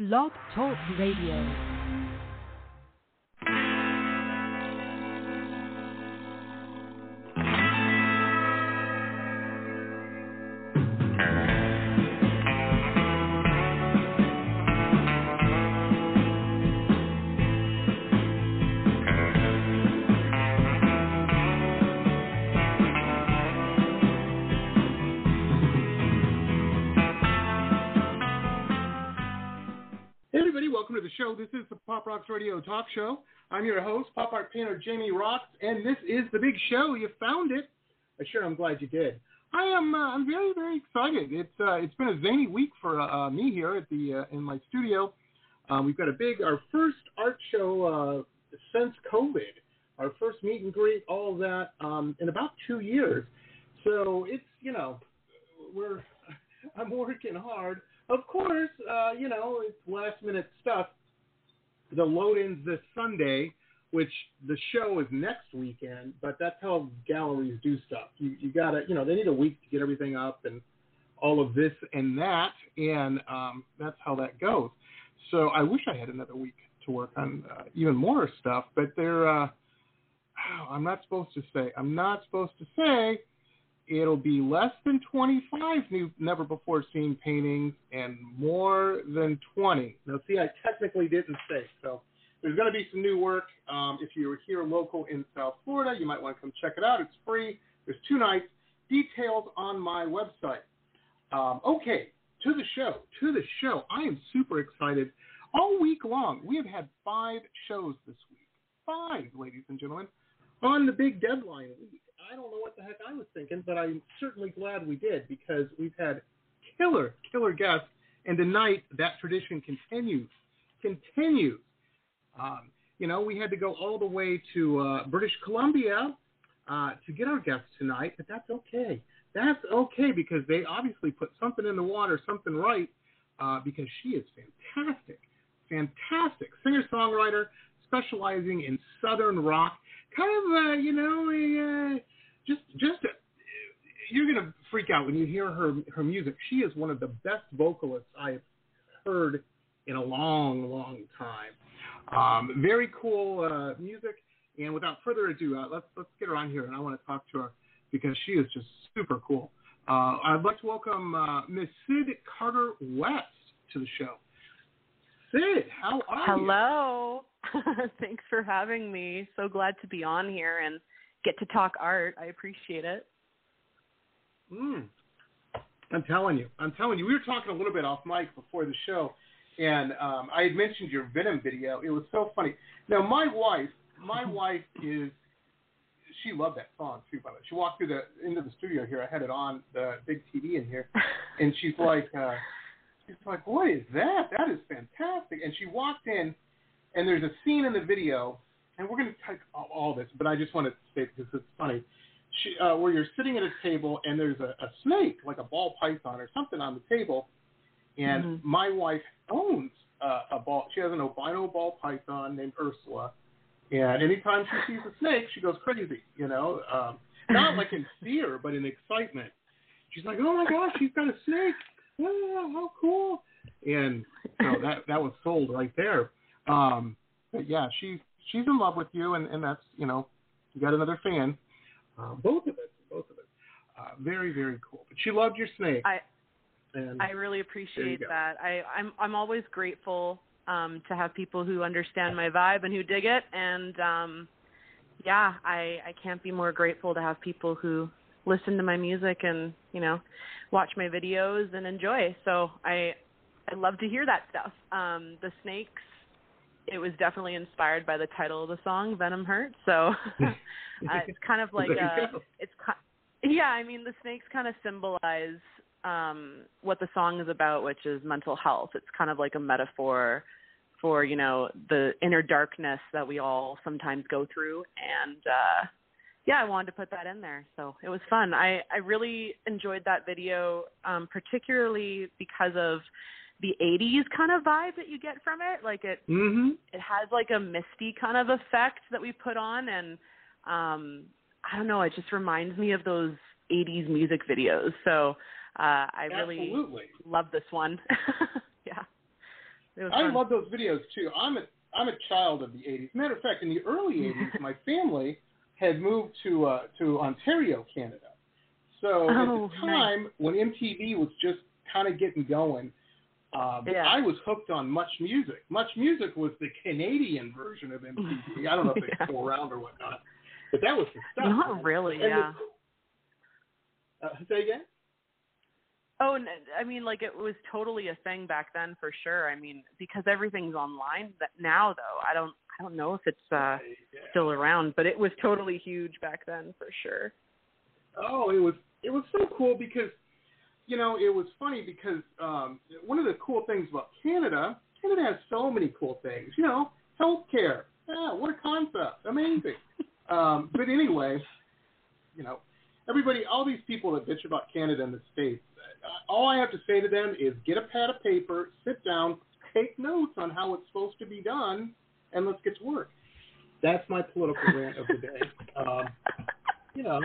Blog Talk Radio. The show. This is the Pop Rocks Radio Talk Show. I'm your host, pop art painter Jamie Roxx, and this is the big show. You found it. Uh, sure, I'm glad you did. I am. Uh, I'm very, very excited. It's uh, it's been a zany week for uh, uh, me here at the uh, in my studio. Uh, we've got a big our first art show uh, since COVID. Our first meet and greet, all that um, in about two years. So it's you know we're I'm working hard. Of course, uh, you know, it's last minute stuff. The load ins this Sunday, which the show is next weekend, but that's how galleries do stuff. You you gotta you know, they need a week to get everything up and all of this and that, and um, that's how that goes. So I wish I had another week to work on uh, even more stuff, but they're. Uh, I'm not supposed to say. I'm not supposed to say it'll be less than 25 new never before seen paintings and more than 20. Now, see, I technically didn't say. So there's going to be some new work. Um, if you're here local in South Florida, you might want to come check it out. It's free. There's two nights. Details on my website. Um, okay, to the show. To the show. I am super excited. All week long, we have had five shows this week. Five, ladies and gentlemen, on the big deadline week. I don't know what the heck I was thinking, but I'm certainly glad we did because we've had killer, killer guests, and tonight that tradition continues. Continues. Um, you know, we had to go all the way to uh, British Columbia uh, to get our guests tonight, but that's okay. That's okay because they obviously put something in the water, something right, uh, because she is fantastic, fantastic singer songwriter specializing in southern rock. Kind of, uh, you know, a, uh, just just you're gonna freak out when you hear her her music. She is one of the best vocalists I've heard in a long, long time. Um, very cool uh, music. And without further ado, uh, let's let's get her on here, and I want to talk to her because she is just super cool. Uh, I'd like to welcome uh, Miss Syd Carter West to the show. Syd, how are you? Hello. Thanks for having me. So glad to be on here and get to talk art. I appreciate it. Mm. I'm telling you, I'm telling you. We were talking a little bit off mic before the show, and um, I had mentioned your Venom video. It was so funny. Now, my wife, my wife is, she loved that song too. By the way, she walked through the into the studio here. I had it on the big TV in here, and she's like, uh, she's like, what is that? That is fantastic. And she walked in, and there's a scene in the video, and we're going to take all, this, but I just want to say because it's funny. She, uh, where you're sitting at a table and there's a, a snake, like a ball python or something on the table, and Mhm. my wife owns uh, a ball. She has an albino ball python named Ursula, and anytime she sees a snake, she goes crazy. You know, um, not like in fear, but in excitement. She's like, "Oh my gosh, she's got a snake! Oh, how cool!" And so that that was sold right there. Um, but yeah, she's she's in love with you, and and that's you know, you got another fan. Uh, both of us, both of us. Uh, very very cool. But she loved your snake. I and I really appreciate that. I I'm I'm always grateful um to have people who understand my vibe and who dig it and um yeah, I I can't be more grateful to have people who listen to my music and, you know, watch my videos and enjoy. So I I love to hear that stuff. Um the snakes it was definitely inspired by the title of the song Venom Hurt. So uh, it's kind of like a go. it's yeah i mean the snakes kind of symbolize um what the song is about which is mental health it's kind of like a metaphor for you know the inner darkness that we all sometimes go through and uh yeah i wanted to put that in there so it was fun i i really enjoyed that video um particularly because of the 80s kind of vibe that you get from it like it Mm-hmm. it has like a misty kind of effect that we put on and um I don't know, it just reminds me of those 80s music videos. So uh I really Absolutely. love this one. yeah. I fun. love those videos too. I'm a I'm a child of the '80s. Matter of fact, in the early '80s, my family had moved to uh, to Ontario, Canada. So at Oh, the time when MTV was just kind of getting going, um, Yeah. I was hooked on Much Music. Much Music was the Canadian version of MTV. I don't know if it's Yeah. still around or whatnot, but that was the stuff. Not really, And yeah. the- uh, say again. Oh, I mean, like it was totally a thing back then for sure. I mean, because everything's online. Now, though, I don't, I don't know if it's uh Yeah. still around, but it was totally huge back then for sure. Oh, it was it was so cool because you know it was funny because um, one of the cool things about Canada, Canada has so many cool things. You know, healthcare. Yeah, what a concept! Amazing. um, but anyway, you know, everybody, all these people that bitch about Canada and the states, uh, all I have to say to them is get a pad of paper, sit down, take notes on how it's supposed to be done, and let's get to work. That's my political rant of the day. Um, you know,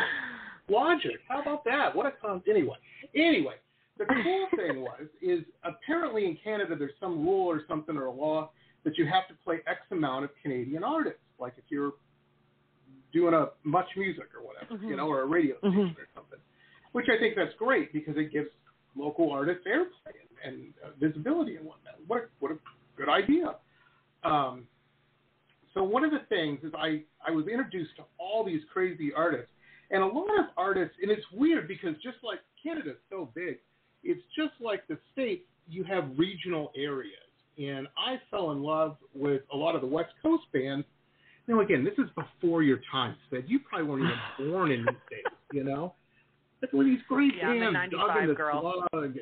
logic. How about that? What a con- anyway. Anyway, the cool thing was is apparently in Canada there's some rule or something or a law that you have to play X amount of Canadian artists. Like if you're doing a much music or whatever, you Mhm. know, or a radio station Mhm. or something. Which I think that's great because it gives local artists airplay and, and uh, visibility and whatnot. What a, what a good idea. Um, so one of the things is I, I was introduced to all these crazy artists and a lot of artists and it's weird because just like Canada's so big, it's just like the states, you have regional areas. And I fell in love with a lot of the West Coast bands. Now again, this is before your time, Syd. You probably weren't even born in these days, you know? Look at these great Yeah, I'm bands, 95 Dug in the girl. Slug and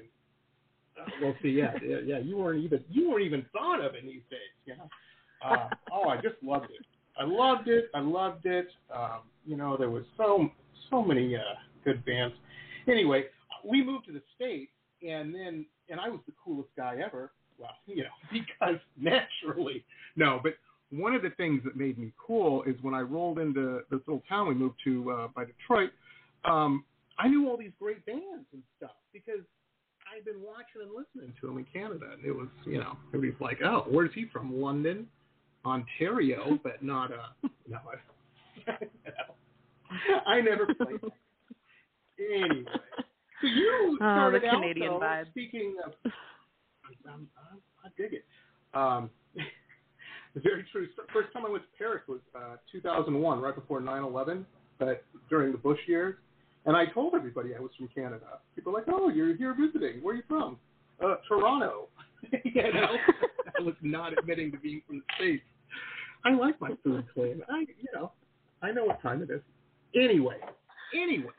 uh, well, see, yeah, yeah, yeah, you weren't even you weren't even thought of in these days, you know. Uh, oh, I just loved it. I loved it. I loved it. Um, you know, there was so so many uh, good bands. Anyway, we moved to the states, and then and I was the coolest guy ever. Well, you know, because naturally, no. But one of the things that made me cool is when I rolled into this little town we moved to uh, by Detroit. Um, I knew all these great bands and stuff because I'd been watching and listening to them in Canada, and it was, you know, everybody's like, "Oh, where's he from? London, Ontario, but not uh, no." I never played. Anyway, so you Oh, started the out, Canadian though, vibe. Speaking of, I'm, I'm, I dig it. Um, very true. First time I went to Paris was uh, 2001, right before 9/11, but during the Bush years. And I told everybody I was from Canada. People were like, "Oh, you're here visiting. Where are you from?" Uh, Toronto. you know, I was not admitting to being from the states. I like my food clean. I, you know, I know what time it is. Anyway, anyway.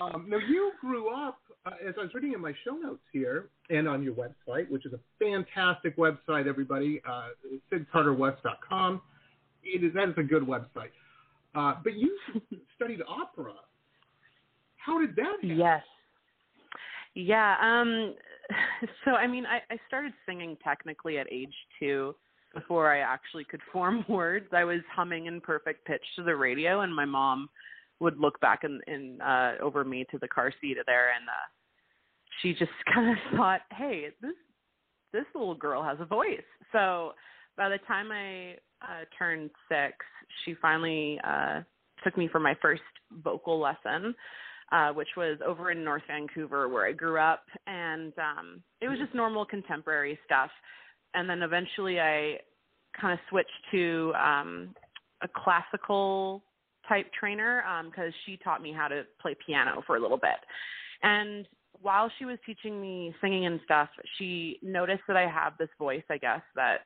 Um, now you grew up, uh, as I was reading in my show notes here, and on your website, which is a fantastic website, everybody, uh, SydCarterWest.com. It is that is a good website. Uh, but you studied opera. How did that happen? Yes. Yeah. Um so I mean I, I started singing technically at age two before I actually could form words. I was humming in perfect pitch to the radio and my mom would look back in, in uh over me to the car seat there and uh she just kind of thought, Hey, this this little girl has a voice. So by the time I uh turned six, she finally uh took me for my first vocal lesson uh, which was over in North Vancouver where I grew up, and um, it was just normal contemporary stuff. And then eventually, I kind of switched to um, a classical type trainer because she taught me how to play piano for a little bit. And while she was teaching me singing and stuff, she noticed that I have this voice, I guess, that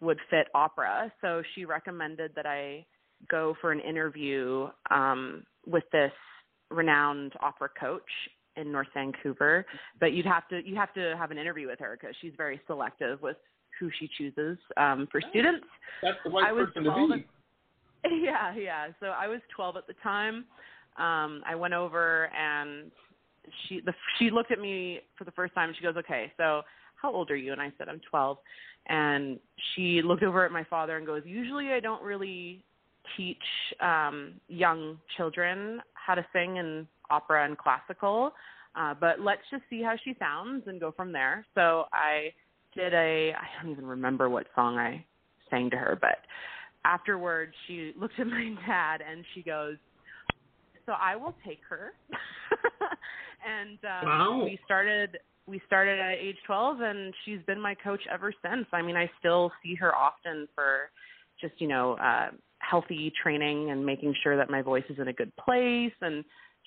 would fit opera. So she recommended that I go for an interview um, with this renowned opera coach in North Vancouver, but you'd have to you have to have an interview with her because she's very selective with who she chooses um, for students. That's the right I was person to 12 be. Yeah, yeah. So I was 12 at the time. Um, I went over and she the she looked at me for the first time. She goes, "Okay, so how old are you?" And I said, "I'm 12." And she looked over at my father and goes, "Usually I don't really teach um, young children how to sing in opera and classical, uh, but let's just see how she sounds and go from there." So I did a I don't even remember what song I sang to her, but afterwards she looked at my dad and she goes, "So I will take her." and um, wow. we started we started at age 12 and she's been my coach ever since. I mean, I still see her often for just, you know, uh healthy training and making sure that my voice is in a good place and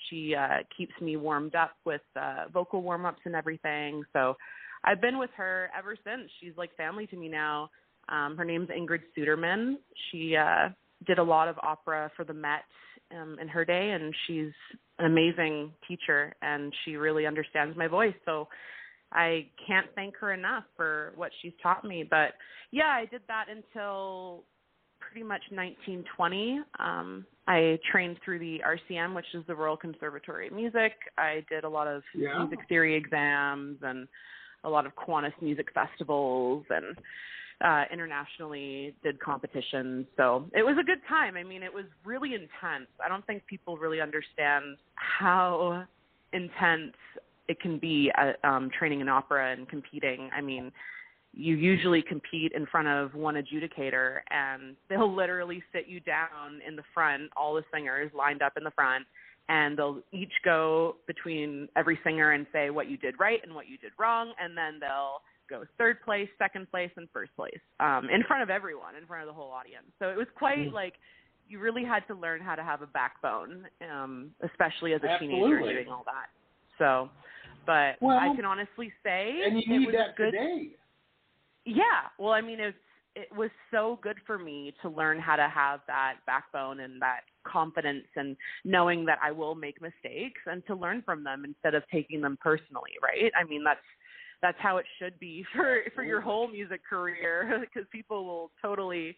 she uh keeps me warmed up with uh vocal warm-ups and everything. So I've been with her ever since. She's like family to me now. Um her name's Ingrid Suderman. She uh did a lot of opera for the Met um in her day and she's an amazing teacher and she really understands my voice. So I can't thank her enough for what she's taught me. But yeah, I did that until pretty much 1920. Um, I trained through the RCM, which is the Royal Conservatory of Music. I did a lot of yeah. music theory exams and a lot of Kiwanis music festivals and uh, internationally did competitions. So it was a good time. I mean, it was really intense. I don't think people really understand how intense it can be uh, um, training in opera and competing. I mean, you usually compete in front of one adjudicator and they'll literally sit you down in the front, all the singers lined up in the front, and they'll each go between every singer and say what you did right and what you did wrong, and then they'll go third place, second place, and first place um, in front of everyone, in front of the whole audience. So it was quite mm-hmm. like you really had to learn how to have a backbone, um, especially as a Absolutely. teenager doing all that. So, but well, I can honestly say and you need it was that good. today. Yeah, well, I mean, it's it was so good for me to learn how to have that backbone and that confidence and knowing that I will make mistakes and to learn from them instead of taking them personally, right? I mean, that's that's how it should be for for your whole music career because people will totally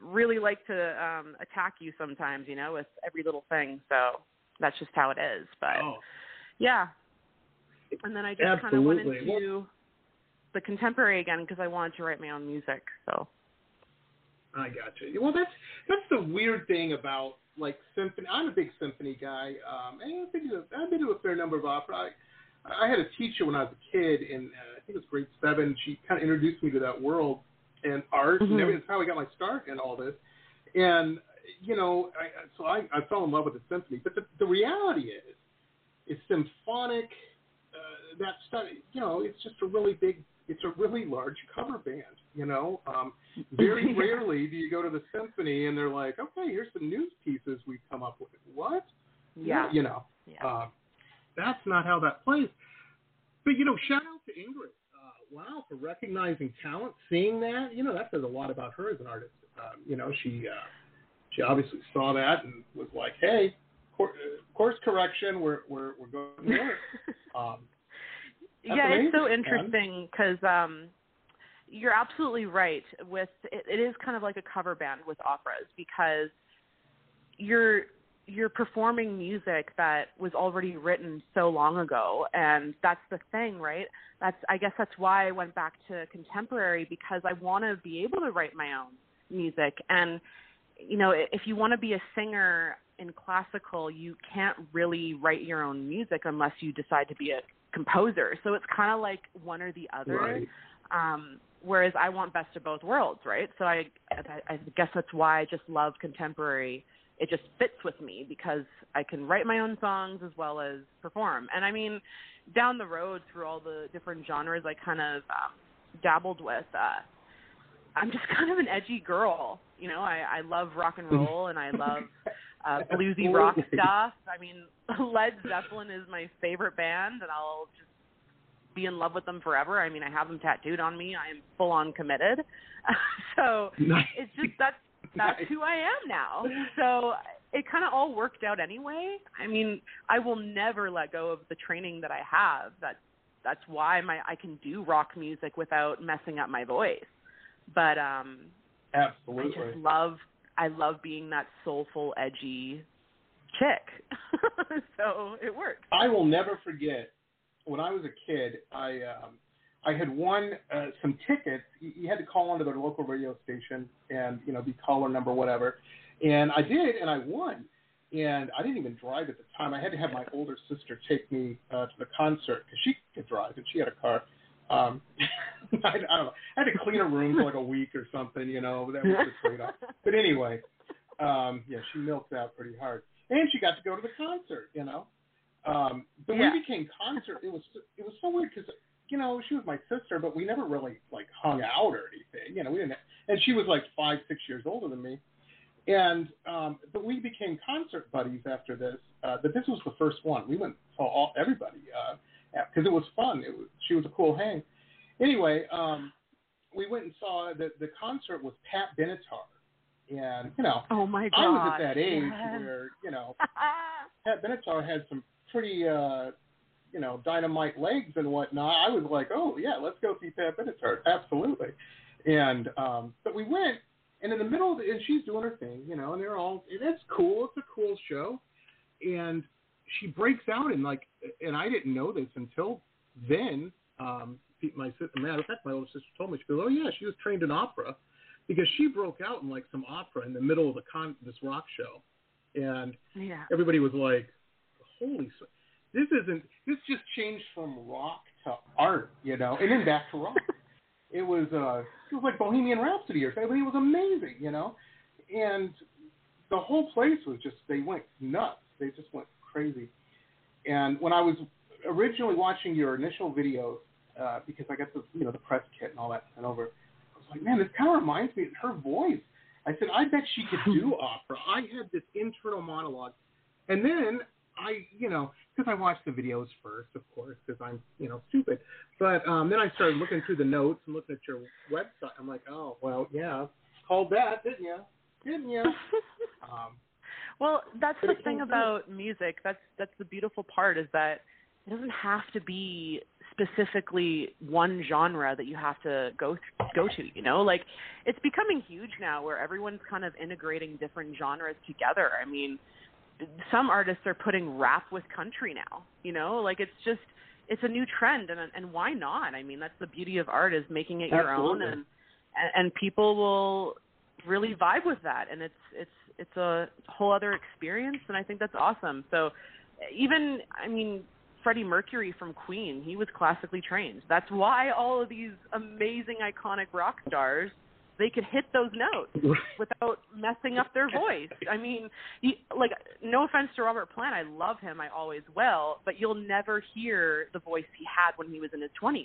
really like to um attack you sometimes, you know, with every little thing. So that's just how it is. But oh. yeah. And then I just kind of went into the contemporary again because I wanted to write my own music. So I got you. Well, that's that's the weird thing about like symphony. I'm a big symphony guy. Um, and I've been to I've been to a fair number of opera. I, I had a teacher when I was a kid, in uh, I think it was grade seven. She kind of introduced me to that world and art, mm-hmm. and everything. That's how I got my start in all this. And you know, I, so I, I fell in love with the symphony. But the, the reality is, it's symphonic. Uh, that stuff, you know, it's just a really big it's a really large cover band. You know, um, very rarely do you go to the symphony and they're like, okay, here's some news pieces we've come up with. What? Yeah. You know, yeah. uh, that's not how that plays. But you know, shout out to Ingrid. Uh, wow, for recognizing talent, seeing that. You know, that says a lot about her as an artist. Um, you know, she uh, she obviously saw that and was like, hey, course, course correction, we're we're we're going there. um, yeah, amazing, it's so interesting because um, you're absolutely right. With it, it is kind of like a cover band with operas because you're you're performing music that was already written so long ago and that's the thing right that's i guess that's why i went back to contemporary because i want to be able to write my own music and you know if you want to be a singer in classical you can't really write your own music unless you decide to be a composer. So it's kind of like one or the other. Right. Um, whereas I want best of both worlds, right? So I, I, I guess that's why I just love contemporary. It just fits with me because I can write my own songs as well as perform. And I mean, down the road through all the different genres I kind of um, dabbled with, uh, I'm just kind of an edgy girl. You know, I, I love rock and roll and I love uh, bluesy rock stuff. I mean, Led Zeppelin is my favorite band, and I'll just be in love with them forever. I mean, I have them tattooed on me. I am full on committed. so it's just that's that's nice. who I am now. So it kind of all worked out anyway. I mean, I will never let go of the training that I have. That's that's why my I can do rock music without messing up my voice. But um Absolutely. I just love I love being that soulful, edgy chick. so it works. I will never forget when I was a kid. I um, I had won uh, some tickets. You, you had to call into their local radio station and you know be caller number whatever, and I did, and I won. And I didn't even drive at the time. I had to have my older sister take me uh, to the concert because she could drive and she had a car. Um, I, I don't know. I had to clean a room for like a week or something, you know. That was the trade off. But anyway, um, yeah, she milked out pretty hard, and she got to go to the concert, you know. Um, but Yeah. we became concert. It was it was so weird because you know she was my sister, but we never really like hung out or anything. You know, we didn't. And she was like five, six years older than me. And um, but we became concert buddies after this. Uh, but this was the first one. We went saw all everybody because it was fun. It was she was a cool hang. Anyway, um, we went and saw the the concert was Pat Benatar, and you know oh my god. I was at that age yes. where you know Pat Benatar had some pretty uh, you know dynamite legs and whatnot. I was like, oh yeah, let's go see Pat Benatar, absolutely. And um, but we went, and in the middle of the, and she's doing her thing, you know, and they're all, and it's cool. It's a cool show, and she breaks out in like, and I didn't know this until then. Um, my sister, matter of fact, my older sister told me she goes, oh yeah, she was trained in opera, because she broke out in like some opera in the middle of the con this rock show, and yeah. everybody was like, holy, s- this isn't. This just changed from rock to art, you know, and then back to rock. it was uh, it was like Bohemian Rhapsody or something. It was amazing, you know, and the whole place was just they went nuts. They just went crazy. And when I was originally watching your initial videos, uh, because I got the you know the press kit and all that sent over, I was like, man, this kind of reminds me of her voice. I said, I bet she could do opera. I had this internal monologue, and then I, you know, because I watched the videos first, of course, because I'm, you know, stupid. But um, then I started looking through the notes and looking at your website. I'm like, oh, well, yeah, called that, didn't you? Didn't you? Um, Well, that's the thing about music. That's that's the beautiful part is that it doesn't have to be specifically one genre that you have to go th- go to. You know, like it's becoming huge now where everyone's kind of integrating different genres together. I mean, some artists are putting rap with country now. You know, like it's just it's a new trend, and and why not? I mean, that's the beauty of art is making it your own, Absolutely. and, and people will really vibe with that and it's it's it's a whole other experience and I think that's awesome. So even I mean Freddie Mercury from Queen, he was classically trained. That's why all of these amazing iconic rock stars they could hit those notes without messing up their voice. I mean, he, like no offense to Robert Plant, I love him, I always will, but you'll never hear the voice he had when he was in his 20s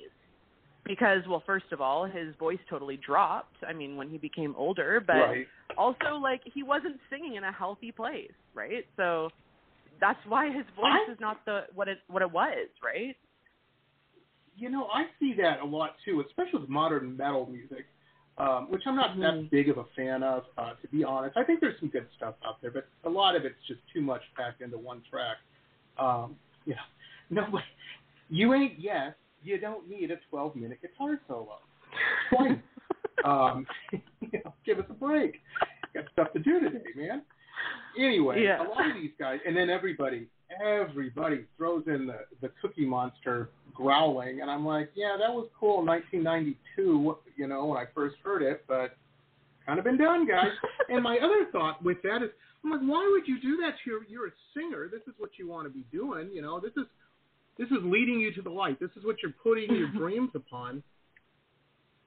because well first of all his voice totally dropped i mean when he became older but right. also like he wasn't singing in a healthy place right? So that's why his voice is not the what it what it was right? You know, I see that a lot too, especially with modern metal music, um, which I'm not Mhm. that big of a fan of, uh, to be honest. I think there's some good stuff out there, but a lot of it's just too much packed into one track. Um, you know, no, way. you ain't yes, you don't need a 12 minute guitar solo. Um, you know, give us a break. Got stuff to do today, man. Anyway, Yeah. a lot of these guys, and then everybody, everybody throws in the the Cookie Monster growling, and I'm like, yeah, that was cool in 1992, you know, when I first heard it, but kind of been done, guys. and my other thought with that is, I'm like, why would you do that? To your, you're a singer. This is what you want to be doing. You know, this is this is leading you to the light. This is what you're putting your dreams upon.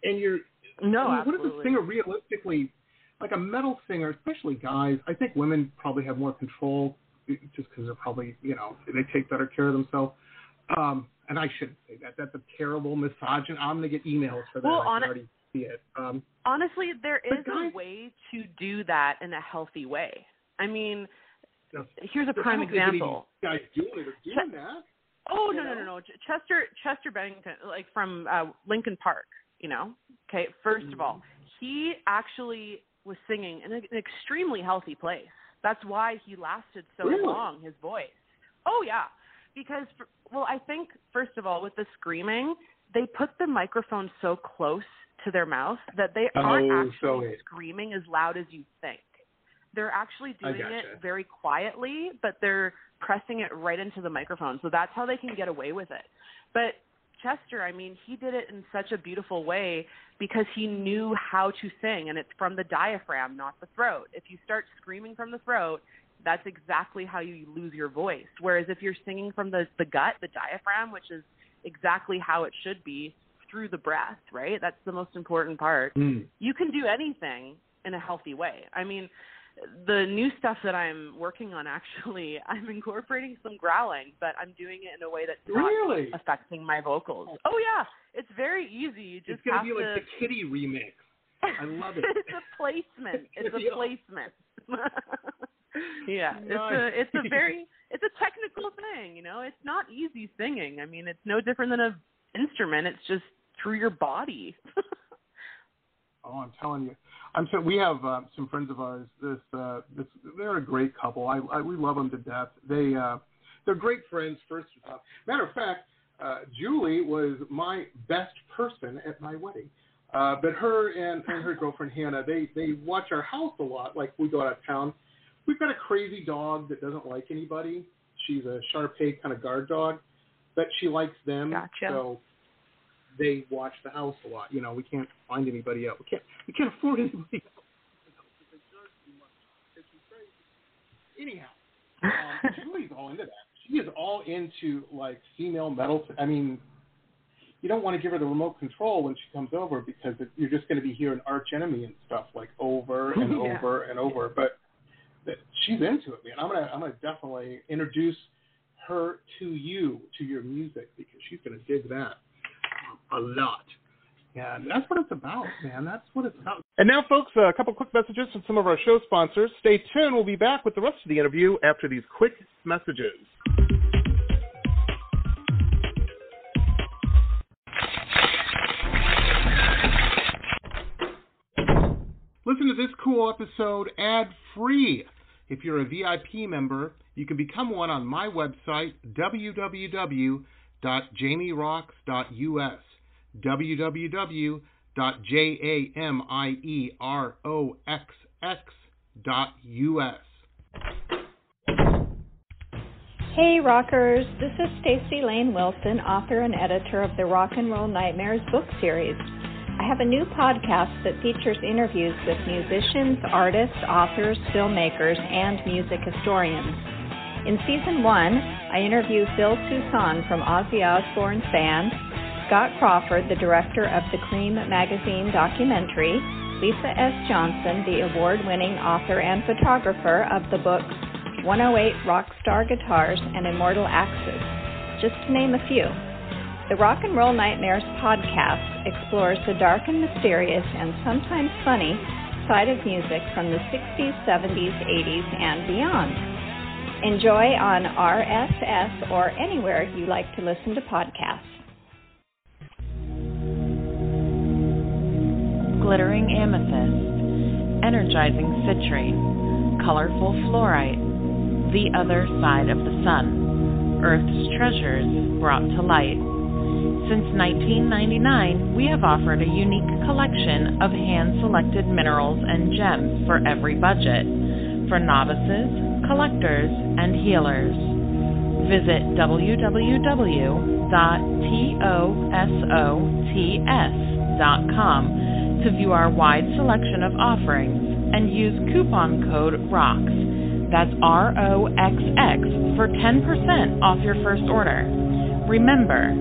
And you're no I mean, what does a singer realistically, like a metal singer, especially guys? I think women probably have more control just because they're probably, you know, they take better care of themselves. Um, and I shouldn't say that. That's a terrible misogyn. I'm gonna get emails for that. Well, I on it- already see it. Um, honestly there is guys- a way to do that in a healthy way i mean here's a prime don't think any of example Guys doing it or doing that. Oh no no no no! Chester Chester Bennington, like from uh, Linkin Park, you know. Okay, first of all, he actually was singing in an extremely healthy place. That's why he lasted so Really? long. His voice. Oh yeah, because well, I think first of all with the screaming, they put the microphone so close to their mouth that they oh, aren't Oh, actually so screaming as loud as you think. They're actually doing it very quietly, but they're pressing it right into the microphone. So that's how they can get away with it. But Chester, I mean, he did it in such a beautiful way because he knew how to sing, and it's from the diaphragm, not the throat. If you start screaming from the throat, that's exactly how you lose your voice. Whereas if you're singing from the, the gut, the diaphragm, which is exactly how it should be, through the breath, right? That's the most important part. Mm. You can do anything in a healthy way. I mean, the new stuff that I'm working on actually, I'm incorporating some growling, but I'm doing it in a way that's not Really? affecting my vocals. Oh, oh yeah, it's very easy. You just It's gonna be like the Kitty remix. I love it. it's a placement. It's a placement. yeah, it's a it's a very it's a technical thing. You know, it's not easy singing. I mean, it's no different than a instrument. It's just through your body. Oh, I'm telling you. I'm so we have uh, some friends of ours. This uh, this they're a great couple. I, I we love them to death. They uh, they're great friends. First off, matter of fact, uh, Julie was my best person at my wedding. Uh, but her and, and her girlfriend Hannah, they they watch our house a lot. Like we go out of town. We've got a crazy dog that doesn't like anybody. She's a Shar-Pei kind of guard dog, but she likes them. Gotcha. So they watch the house a lot. You know, we can't find anybody else. We can't we can't afford anybody else. They charge too much. It's crazy. Anyhow, um, Julie's all into that. She is all into like female metal. I mean, you don't want to give her the remote control when she comes over because it, you're just going to be hearing Arch Enemy and stuff like over and Yeah. over and over. But that she's into it, man. I'm gonna I'm gonna definitely introduce her to you to your music because she's gonna dig that a lot. And that's what it's about, man. That's what it's about. And now, folks, a couple quick messages from some of our show sponsors. Stay tuned. We'll be back with the rest of the interview after these quick messages. Listen to this cool episode ad free. If you're a VIP member, you can become one on my website, www.jamieroxx.us. www.jamieroxx.us. Hey rockers, this is Stacy Lane Wilson, author and editor of the Rock and Roll Nightmares book series. I have a new podcast that features interviews with musicians, artists, authors, filmmakers, and music historians. In season one, I interview Phil Soussan from Ozzy Osbourne's band, Scott Crawford, the director of the Creem magazine documentary, Lisa S. Johnson, the award winning author and photographer of the books 108 Rockstar Guitars and Immortal Axes, just to name a few. The Rock and Roll Nightmares podcast explores the dark and mysterious and sometimes funny side of music from the 60s, 70s, 80s, and beyond. Enjoy on RSS or anywhere you like to listen to podcasts. Glittering amethyst, energizing citrine, colorful fluorite, the other side of the sun, Earth's treasures brought to light. Since 1999, we have offered a unique collection of hand selected minerals and gems for every budget, for novices, collectors, and healers. Visit www.tosots.com to view our wide selection of offerings and use coupon code ROXX, that's R O X X, for 10% off your first order. Remember,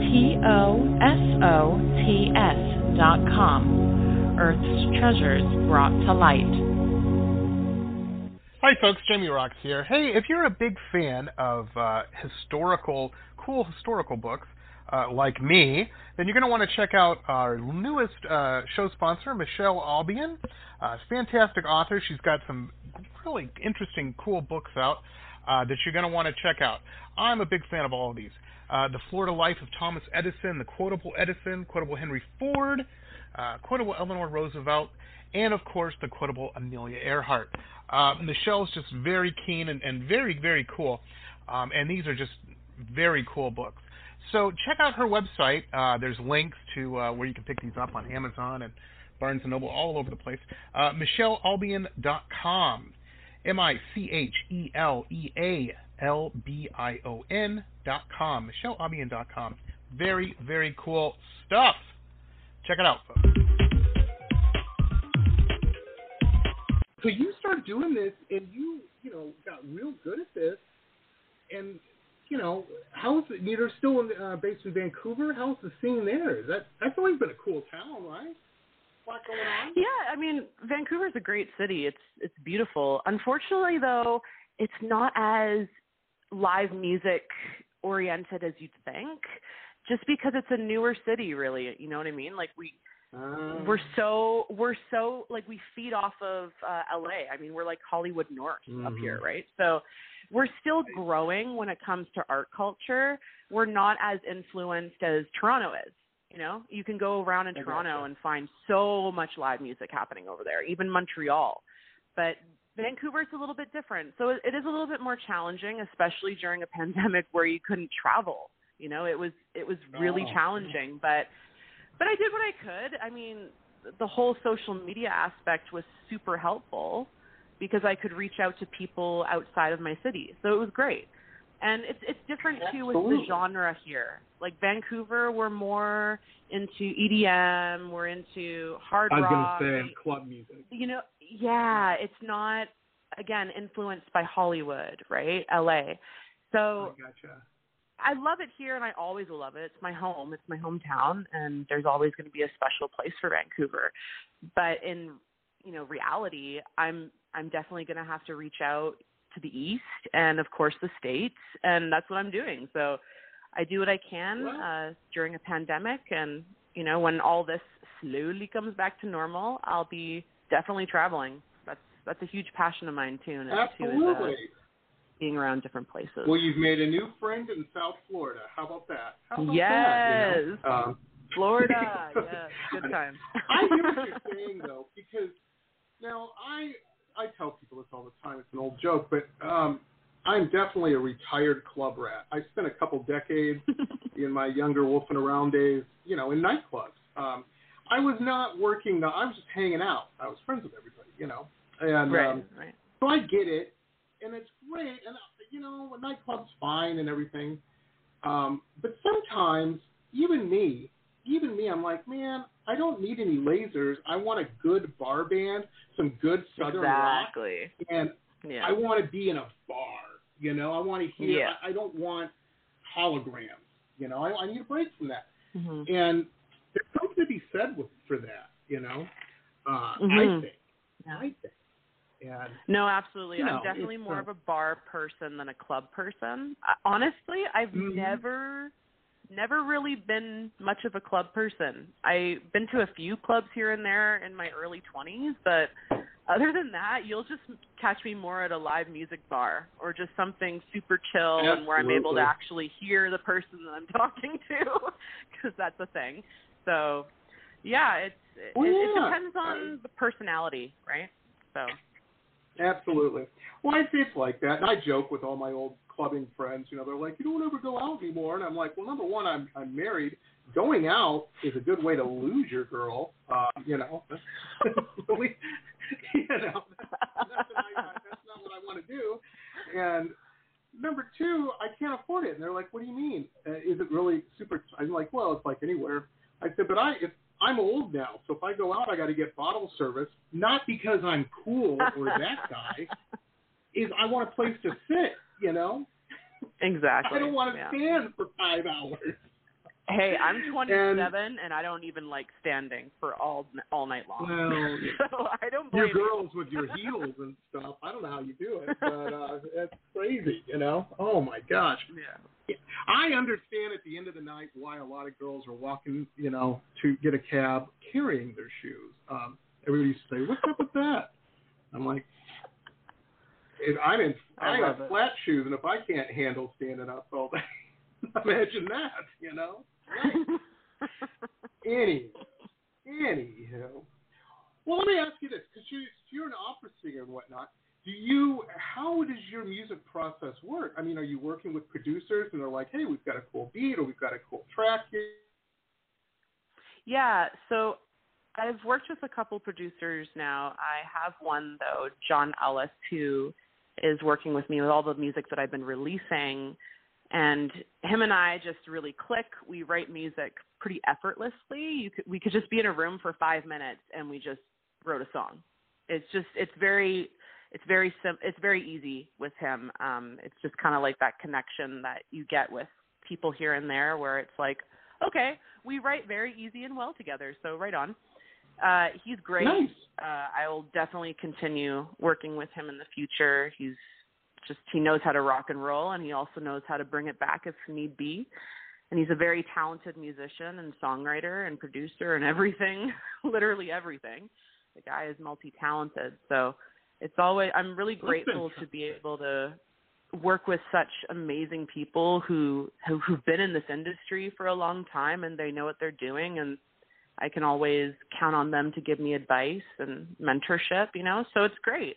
T O S O T S dot com, Earth's treasures brought to light. Hi, folks. Jamie Roxx here. Hey, if you're a big fan of uh, historical, cool historical books uh, like me, then you're going to want to check out our newest uh, show sponsor, Michele Albion. Uh, fantastic author. She's got some really interesting, cool books out uh, that you're going to want to check out. I'm a big fan of all of these. Uh, the Florida Life of Thomas Edison, The Quotable Edison, Quotable Henry Ford, uh, Quotable Eleanor Roosevelt, and of course the quotable Amelia Earhart. Michele's just very keen and, and very, very cool. Um, and these are just very cool books. So check out her website. Uh, there's links to uh, where you can pick these up on Amazon and Barnes and Noble, all over the place. Uh, MicheleAlbion.com. M I C H E L E A L B I O N dot com. MicheleAlbion.com. Very, very cool stuff. Check it out, folks. So you start doing this, and you, you know, got real good at this, and you know, how's it, you're still in, uh, based in Vancouver? How's the scene there? That that's always been a cool town, right? What going on? Yeah, I mean, Vancouver's a great city. It's it's beautiful. Unfortunately, though, it's not as live music oriented as you'd think. Just because it's a newer city, really. You know what I mean? Like we Um, we're so we're so like we feed off of uh, LA. I mean, we're like Hollywood North up Mhm. here, right? So we're still growing when it comes to art culture. We're not as influenced as Toronto is. You know, you can go around in I Toronto and find so much live music happening over there, even Montreal. But Vancouver's a little bit different. So it, it is a little bit more challenging, especially during a pandemic where you couldn't travel. You know, it was it was really Oh. challenging, but but I did what I could. I mean, the whole social media aspect was super helpful because I could reach out to people outside of my city. So it was great. And it's it's different too with the genre here. Like Vancouver, we're more into EDM, we're into hard rock. I was gonna say club music. You know, yeah, it's not again influenced by Hollywood, right? LA. So I gotcha. I love it here, and I always will love it. It's my home. It's my hometown, and there's always going to be a special place for Vancouver. But in you know reality, I'm I'm definitely going to have to reach out to the east and of course the states, and that's what I'm doing. So I do what I can uh, during a pandemic, and you know when all this slowly comes back to normal, I'll be definitely traveling. That's that's a huge passion of mine too, and too is, uh, Absolutely. being around different places. Well, you've made a new friend in South Florida. How about that? How about Yes. That, you know? um, Florida, yes, good time. I hear what you're saying though, because now I I tell people this all the time. It's an old joke, but um, I'm definitely a retired club rat. I spent a couple decades in my younger wolfing around days, you know, in nightclubs. Um, I was not working. I was just hanging out. I was friends with everybody, you know, and right, um, right. so I get it, and it's great, and you know, a nightclub's fine and everything. Um, but sometimes, even me, even me, I'm like, man, I don't need any lasers. I want a good bar band, some good southern rock, Exactly. and Yeah. I want to be in a bar. You know, I want to hear. Yeah. I, I don't want holograms. You know, I, I need a break from that. hmm And there's something to be said with for that. You know, uh, I Mhm. think. Yeah. I think. And No, absolutely. You know, I'm definitely more uh, of a bar person than a club person. I, honestly, I've Mhm. never never really been much of a club person. I've been to a few clubs here and there in my early 20s, but other than that, you'll just catch me more at a live music bar or just something super chill and where I'm able to actually hear the person that I'm talking to because that's a thing. So, yeah, it's it, Well, it, Oh, yeah. depends on the personality, right? So, Absolutely. Well, I see it's like that. And I joke with all my old clubbing friends. You know, they're like, "You don't ever go out anymore," and I'm like, "Well, number one, I'm I'm married. Going out is a good way to lose your girl. Uh, you know, you know, that's, that's, I, that's not what I want to do. And number two, I can't afford it. And they're like, "What do you mean? Uh, is it really super?" I'm like, "Well, it's like anywhere." I said, "But I if I'm old now, so if I go out, I got to get bottle service. Not because I'm cool or that guy. Is I want a place to sit. You know, exactly. I don't want to yeah. stand for five hours. Hey, I'm 27 and, I don't even like standing for all all night long. Well, so I don't blame you girls with your heels and stuff. I don't know how you do it, but uh, it's crazy. You know. Oh my gosh. Yeah. I understand at the end of the night why a lot of girls are walking, you know, to get a cab carrying their shoes. Um, everybody used to say, "What's up with that?" I'm like, if I'm in, I I, got flat shoes, and if I can't handle standing up all day, imagine that, you know. Any, anyhow. Well, let me ask you this, because you, you're an opera singer and whatnot. Do you? How does your music process work? I mean, are you working with producers and they're like, "Hey, we've got a cool beat or we've got a cool track here"? yeah, so I've worked with a couple producers now. I have one though, John Ellis, who is working with me with all the music that I've been releasing. And him and I just really click. We write music pretty effortlessly. You could we could just be in a room for five minutes and we just wrote a song. It's just it's very it's very sim- it's very easy with him. Um, it's just kind of like that connection that you get with people here and there, where it's like, okay, we write very easy and well together, so right on. Uh, he's great. Nice. Uh, I will definitely continue working with him in the future. He's just he knows how to rock and roll, and he also knows how to bring it back if need be. And he's a very talented musician and songwriter and producer and everything, literally everything. The guy is multi-talented, so it's always I'm really grateful to be able to work with such amazing people who, who who've been in this industry for a long time and they know what they're doing and I can always count on them to give me advice and mentorship, you know. So it's great.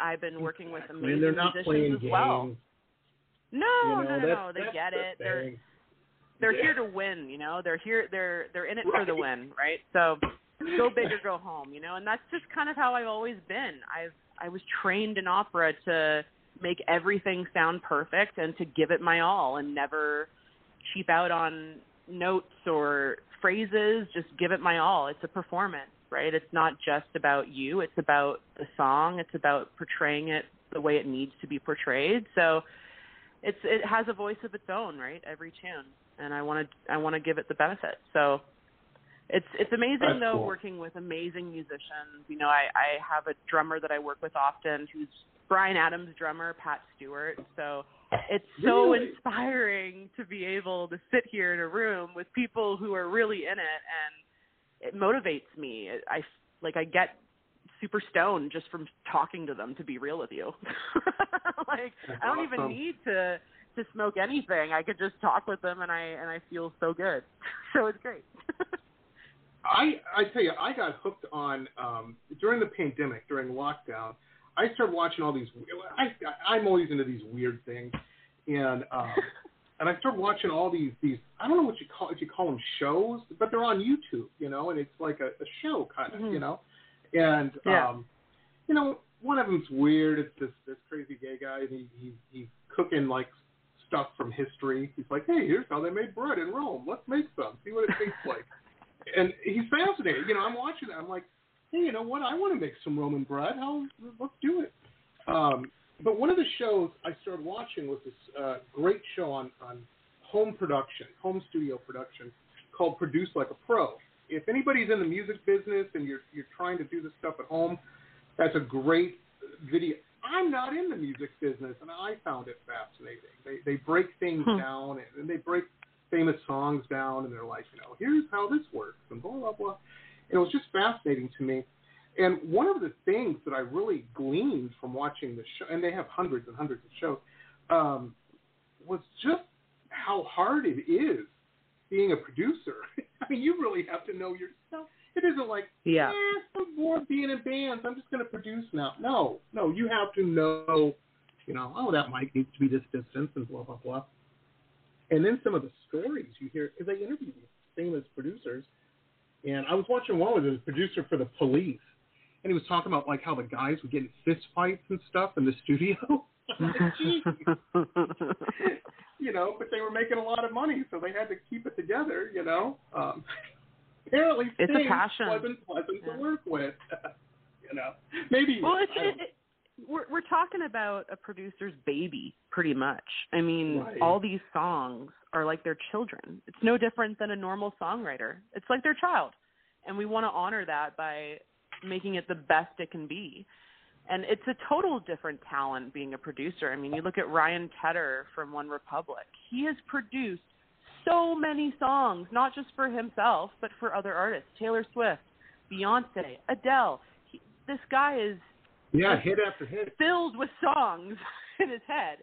I've been working with amazing and they're not musicians playing as games. well. No, you know, no, no, no. They get the it. They're they're Yeah. here to win, you know. They're here they're they're in it for the win, right? So go big or go home, you know. And that's just kind of how I've always been. I've I was trained in opera to make everything sound perfect and to give it my all and never cheap out on notes or phrases, just give it my all. It's a performance, right? It's not just about you, it's about the song, it's about portraying it the way it needs to be portrayed. So it's it has a voice of its own, right? Every tune. And I want to I want to give it the benefit. So it's it's amazing That's though cool. working with amazing musicians. You know, I I have a drummer that I work with often who's Bryan Adams' drummer, Pat Steward. So it's so Really? inspiring to be able to sit here in a room with people who are really in it and it motivates me. I like I get super stoned just from talking to them to be real with you. like That's I don't even need to to smoke anything. I could just talk with them and I and I feel so good. So it's great. I I tell you, I got hooked on um, during the pandemic, during lockdown. I started watching all these. I I'm always into these weird things, and um, and I started watching all these these. I don't know what you call if you call them shows, but they're on YouTube, you know, and it's like a, a show kind of, Mhm. you know, and Yeah. um, you know, one of them's weird. It's this this crazy gay guy, and he, he he's cooking like stuff from history. He's like, hey, here's how they made bread in Rome. Let's make some. See what it tastes like and he's fascinated. You know, I'm watching it. I'm like, hey, you know what? I want to make some Roman bread. How? Let's do it. Um, but one of the shows I started watching was this uh, great show on on home production, home studio production, called Produce Like a Pro. If anybody's in the music business and you're you're trying to do this stuff at home, that's a great video. I'm not in the music business, and I found it fascinating. They they break things Hmm. down and, and they break famous songs down, and they're like, you know, here's how this works, and blah blah blah. And it was just fascinating to me. And one of the things that I really gleaned from watching the show, and they have hundreds and hundreds of shows, um, was just how hard it is being a producer. I mean, you really have to know your. It isn't like, Yeah. eh, I'm bored being in bands. I'm just going to produce now. No, no, you have to know, you know, oh, that mic needs to be this distance and blah, blah, blah. And then some of the stories you hear, because they interview these famous producers. And I was watching one with a producer for the police, and he was talking about like how the guys would get in fist fights and stuff in the studio. I'm like, "Gee." you know, but they were making a lot of money, so they had to keep it together, you know. Um, apparently, It's a Sting passion. wasn't pleasant Yeah. to work with. you know, maybe. well, it's, it, it, we're we're talking about a producer's baby, pretty much. I mean, Right. all these songs are like their children. It's no different than a normal songwriter. It's like their child, and we want to honor that by making it the best it can be. And it's a total different talent being a producer. I mean, you look at Ryan Tedder from OneRepublic. He has produced so many songs, not just for himself, but for other artists. Taylor Swift, Beyonce, Adele. He, this guy is yeah, hit after hit. filled with songs in his head,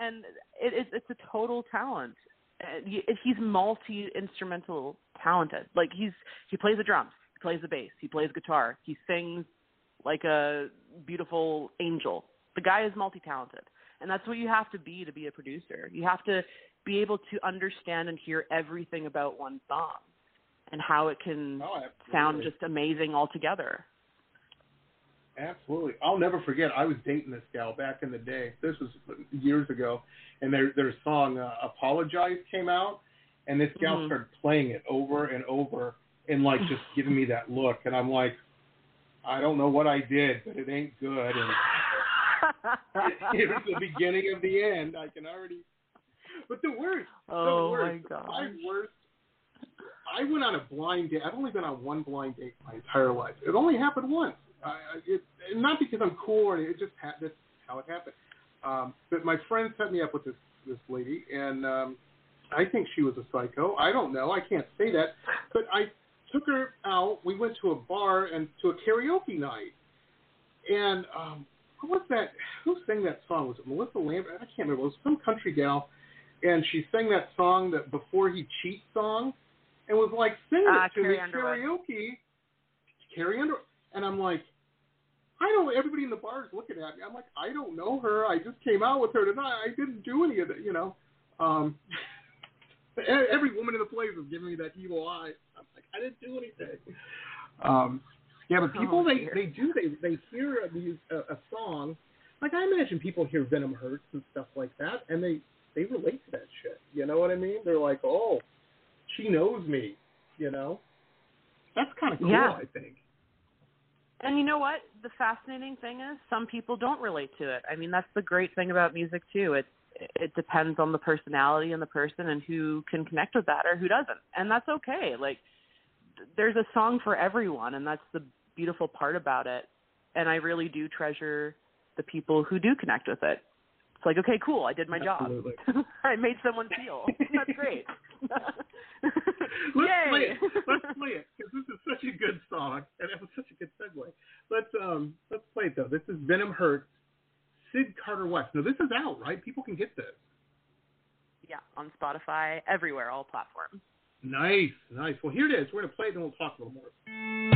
and it, it's it's a total talent. Uh, he's multi instrumental talented. Like he's he plays the drums, he plays the bass, he plays guitar, he sings like a beautiful angel. The guy is multi talented, and that's what you have to be to be a producer. You have to be able to understand and hear everything about one song and how it can Oh, sound just amazing altogether. Absolutely. I'll never forget. I was dating this gal back in the day. This was years ago, and their their song uh, "Apologize" came out, and this gal Mhm. started playing it over and over, and like just giving me that look, and I'm like, I don't know what I did, but it ain't good. And Here's the beginning of the end. I can already. But the worst. Oh the worst, my god. My worst. I went on a blind date. I've only been on one blind date my entire life. It only happened once. I, it, not because I'm cool or it just ha- that's how it happened. Um, but my friend set me up with this this lady, and um, I think she was a psycho. I don't know. I can't say that. But I took her out. We went to a bar and to a karaoke night. And um, what was that? Who sang that song? Was it Melissa Lambert? I can't remember. It was some country gal, and she sang that song that before he cheats song, and was like singing Ah, it to Carrie me Underwood. karaoke. Carrie Underwood, and I'm like, I don't. Everybody in the bar is looking at me. I'm like, I don't know her. I just came out with her tonight. I didn't do any of it. You know. Um, every woman in the place is giving me that evil eye. I'm like, I didn't do anything. Um, yeah, but people Oh, they they do they they hear a, a, a song. Like I imagine people hear Venom hurts and stuff like that, and they they relate to that shit. You know what I mean? They're like, oh, she knows me. You know. That's kind of cool. Yeah. I think. And you know what? The fascinating thing is some people don't relate to it. I mean, that's the great thing about music too. It it depends on the personality and the person and who can connect with that or who doesn't. And that's okay. Like there's a song for everyone and that's the beautiful part about it. And I really do treasure the people who do connect with it. It's like, okay, cool, I did my Absolutely. job. I made someone feel. That's great. Let's Yay. play it. Let's play it because this is such a good song, and it was such a good segue. Let's um let's play it though. This is Venom Hurts, Syd Carter West. Now this is out, right? People can get this. yeah, on Spotify, everywhere, all platforms. Nice, nice. Well, here it is. We're gonna play it, and we'll talk a little more.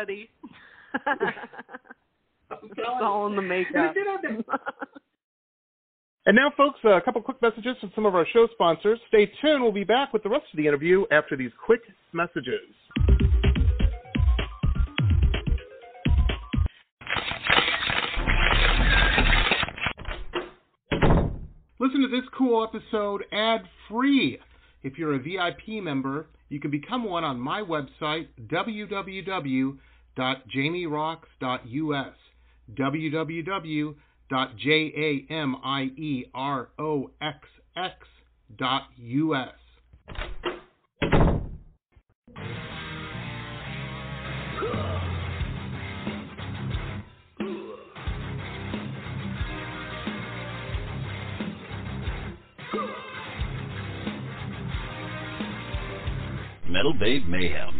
Buddy. it's all in the And makeup. it did have that And now, folks, a couple quick messages from some of our show sponsors. Stay tuned. We'll be back with the rest of the interview after these quick messages. Listen to this cool episode ad free. If you're a VIP member, you can become one on my website, www.jamieroxx.us. www.jamieroxx.us. Metal Babe Mayhem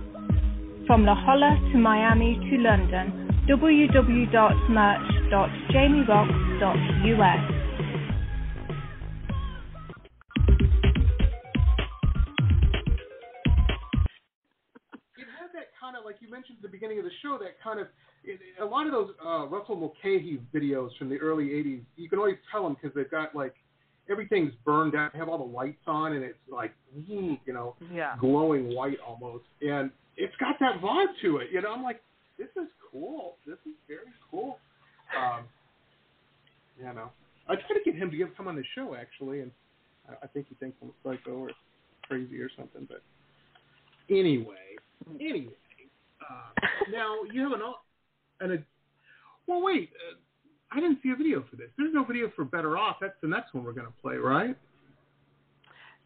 from La Jolla to Miami to London. www.merch.jamieroxx.us. Kind of like you mentioned at the beginning of the show, that kind of a lot of those uh, Russell Mulcahy videos from the early '80s, you can always tell them because they've got like everything's burned out, they have all the lights on, and it's like you know Yeah. glowing white almost, and it's got that vibe to it. You know, I'm like, this is cool. This is very cool. Um, you know, I tried to get him to give come on the show actually, and I, I think he thinks I'm psycho or crazy or something. But anyway, anyway, uh, now you have an an a, well, wait. Uh, I didn't see a video for this. There's no video for Better Off. That's the next one we're going to play, right?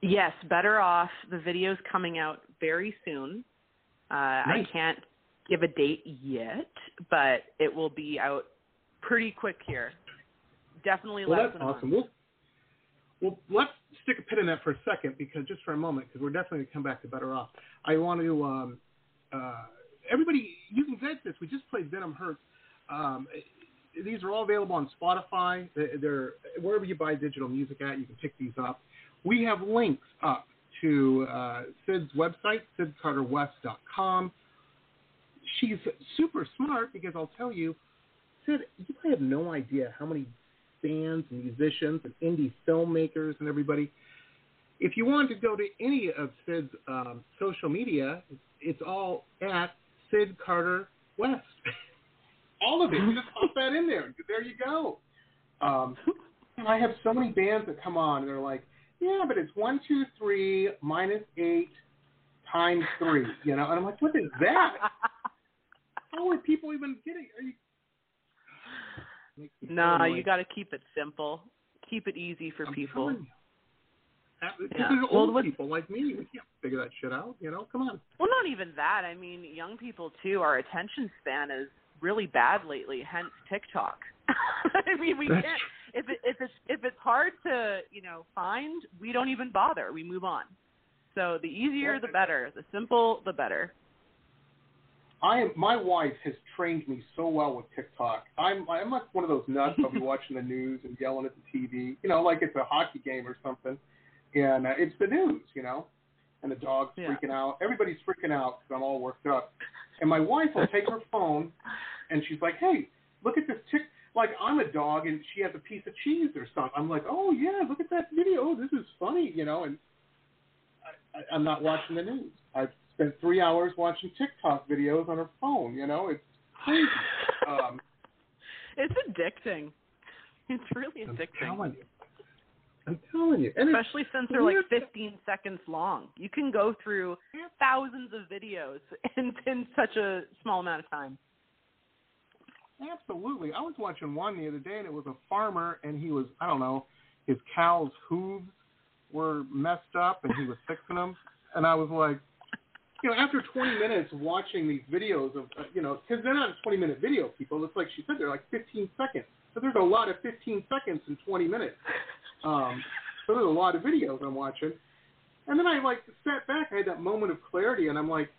Yes, better off. The video's coming out very soon. Uh, I can't give a date yet, but it will be out pretty quick here. Definitely Well, less that's than a awesome. month. Well, well, let's stick a pin in that for a second because just for a moment, because we're definitely going to come back to Better Off. I want to, um, uh, everybody, you can get this. We just played Venom Hurts. Um, these are all available on Spotify. They're wherever you buy digital music at, you can pick these up. We have links up to uh, Syd's website, sydcarterwest.com. She's super smart because I'll tell you, Sid, you probably have no idea how many bands and musicians and indie filmmakers and everybody. If you want to go to any of Syd's um, social media, it's all at Syd Carter West. all of it. You just pop that in there. There you go. Um, and I have so many bands that come on and they're like, yeah, but it's one, two, three minus eight times three. You know, and I'm like, what is that? How are people even getting? Are you? No, annoyed. you got to keep it simple. Keep it easy for I'm people. telling you. This Yeah. Well, old people like me. We can't figure that shit out. You know, come on. Well, not even that. I mean, young people too. Our attention span is really bad lately. Hence TikTok. I mean, we can't. If it, if it's if it's hard to you know find, we don't even bother. We move on. So the easier, the better. The simple, the better. I am. My wife has trained me so well with TikTok. I'm. I'm like one of those nuts. I'll be watching the news and yelling at the TV. You know, like it's a hockey game or something, and uh, it's the news. You know, and the dog's Yeah. freaking out. Everybody's freaking out because I'm all worked up. And my wife will take her phone, and she's like, "Hey, look at this tick." Like I'm a dog, and she has a piece of cheese or something. I'm like, "Oh yeah, look at that video. Oh, this is funny," you know. And I, I, I'm not watching the news. I've spent three hours watching TikTok videos on her phone. You know, it's crazy. Um, It's addicting. It's really I'm addicting. telling you. I'm telling you. And Especially since they're like 15 seconds long. You can go through thousands of videos in in such a small amount of time. Absolutely. I was watching one the other day, and it was a farmer, and he was, I don't know, his cow's hooves were messed up, and he was fixing them. And I was like, you know, after 20 minutes watching these videos of, uh, you know, because they're not 20 minute video people. It's like she said, they're like 15 seconds. But there's a lot of 15 seconds in 20 minutes. Um, so there's a lot of videos I'm watching. And then I like sat back. I had that moment of clarity, and I'm like,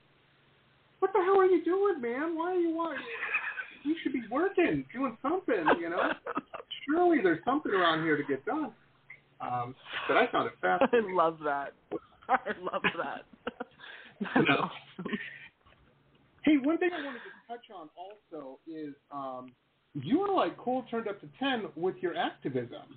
"What the hell are you doing, man? Why are you why? You should be working, doing something, you know. Surely there's something around here to get done." Um, but I found it fascinating. I love that. I love that. That's know. awesome. Hey, one thing I wanted to touch on also is um, you were like cool turned up to ten with your activism.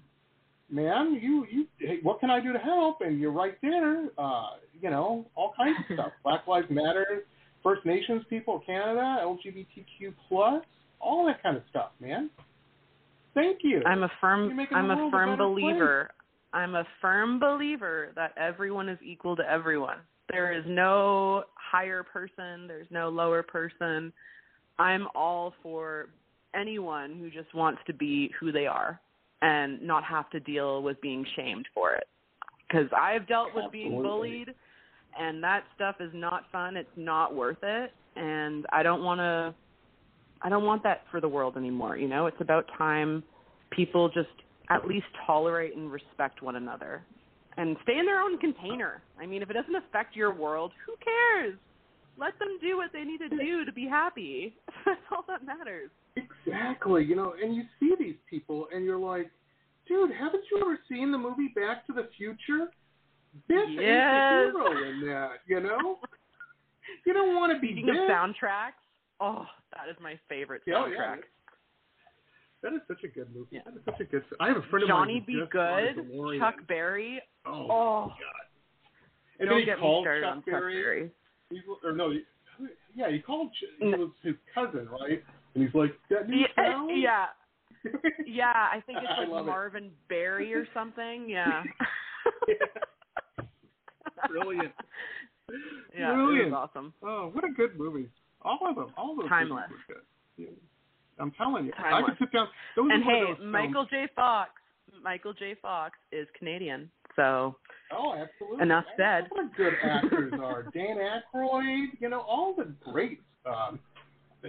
Man, you you hey, what can I do to help? And you're right there. Uh, you know, all kinds of stuff. Black Lives Matter, First Nations people, Canada, LGBTQ plus, all that kind of stuff, man. Thank you. I'm a firm I'm a a firm better believer. I'm a firm believer that everyone is equal to everyone. There is no higher person, there's no lower person. I'm all for anyone who just wants to be who they are and not have to deal with being shamed for it. Cuz I've dealt with being bullied and that stuff is not fun. It's not worth it and I don't want to I don't want that for the world anymore, you know? It's about time people just at least tolerate and respect one another and stay in their own container. I mean, if it doesn't affect your world, who cares? Let them do what they need to do to be happy. That's all that matters. Exactly. You know, and you see these people, and you're like, dude, haven't you ever seen the movie Back to the Future? Is Yes. the hero in that. You know, you don't want to be Speaking dead. of soundtracks, oh, that is my favorite Yeah, oh, yeah. That is such a good movie. Yeah. That is such a good. I have a friend of Johnny mine. who Be Good, Chuck Berry. Oh, Oh, my god. And don't then he called Chuck Chuck Berry. Berry. Or no, he, yeah, he called. He was his cousin, right? And he's like, "That new Yeah, sound?" yeah, yeah. I think it's like love it. Marvin Berry or something. Yeah. Brilliant. Yeah, Brilliant. was awesome. Oh, what a good movie! All of them, all of those Timeless. were good. Yeah. I'm telling you, I Timeless. could sit down. Those And hey, films- Michael J. Fox. Michael J. Fox is Canadian, so Oh, absolutely. Enough said. The good actors are Dan Aykroyd. You know, all the greats. Um,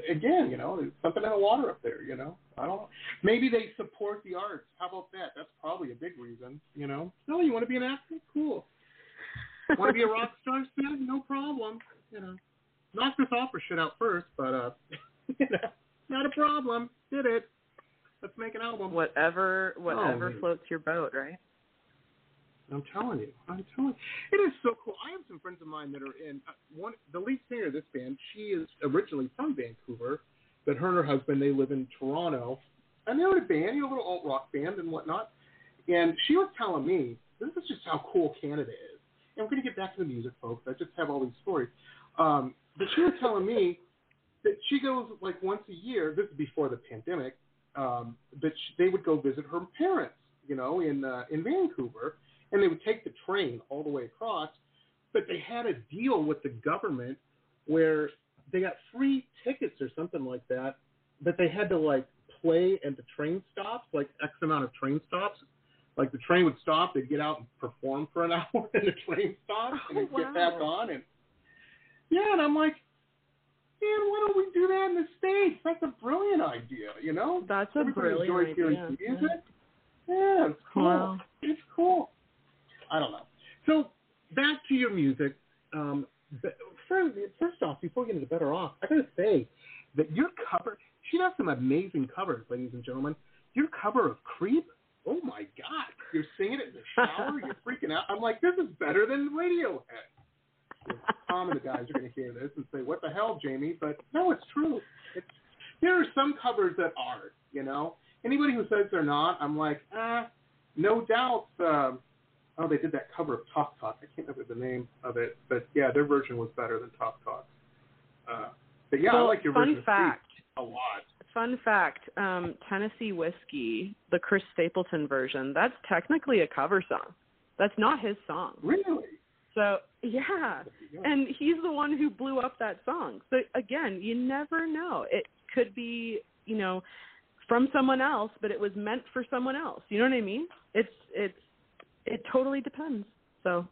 again, you know, there's something in the water up there. You know, I don't know. Maybe they support the arts. How about that? That's probably a big reason. You know, no, you want to be an actor? Cool. want to be a rock star? Syd? No problem. You know, knock this opera shit out first, but uh, you know, not a problem. Did it? Let's make an album. whatever whatever man. floats your boat, right? I'm telling you, I'm telling you, it is so cool. I have some friends of mine that are in uh, one. The lead singer of this band, she is originally from Vancouver, but her and her husband they live in Toronto, and they're in a band, you know, a little alt rock band and whatnot. And she was telling me this is just how cool Canada is. And we're going to get back to the music, folks. I just have all these stories. Um, but she was telling me that she goes like once a year. This is before the pandemic. Um, but sh they would go visit her parents, you know, in uh, in Vancouver, and they would take the train all the way across. But they had a deal with the government where they got free tickets or something like that. But they had to like play at the train stops, like X amount of train stops. Like the train would stop, they'd get out and perform for an hour, and the train stopped, and Oh, they'd get back on. And yeah, and I'm like, man, why don't we do that in the states? That's a brilliant idea, you know. That's a Everybody brilliant enjoys idea. music. Yeah, it's cool. Wow. It's cool. I don't know. So back to your music. Um, first, first off, before we get into Better Off, I gotta say that your cover. She does some amazing covers, ladies and gentlemen. Your cover of Creep. Oh my God! You're singing it in the shower. you're freaking out. I'm like, this is better than Radiohead. Tom and the guys are going to hear this and say, "What the hell, Jamie?" But no, it's true. It's, there are some covers that are, you know. Anybody who says they're not, I'm like, ah, no doubt. Um, oh, they did that cover of Talk Talk. I can't remember the name of it, but yeah, their version was better than Talk Talk. Uh, but yeah, I like your fun version fact. A lot. Fun fact: um, Tennessee whiskey, the Chris Stapleton version, that's technically a cover song. That's not his song. Really? So yeah, and he's the one who blew up that song. So again, you never know. It could be, you know, from someone else, but it was meant for someone else. You know what I mean? It's it's it totally depends. So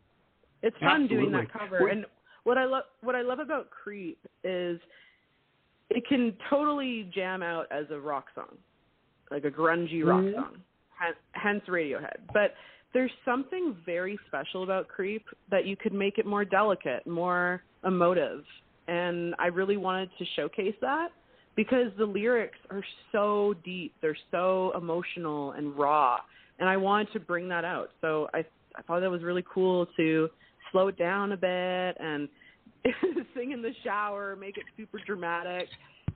it's fun doing that cover. And what I love what I love about Creep is it can totally jam out as a rock song, like a grungy rock Mhm. song. Hen- Hence Radiohead. But there's something very special about Creep that you could make it more delicate, more emotive. And I really wanted to showcase that because the lyrics are so deep, they're so emotional and raw, and I wanted to bring that out. So I I thought that was really cool to slow it down a bit and sing in the shower, make it super dramatic,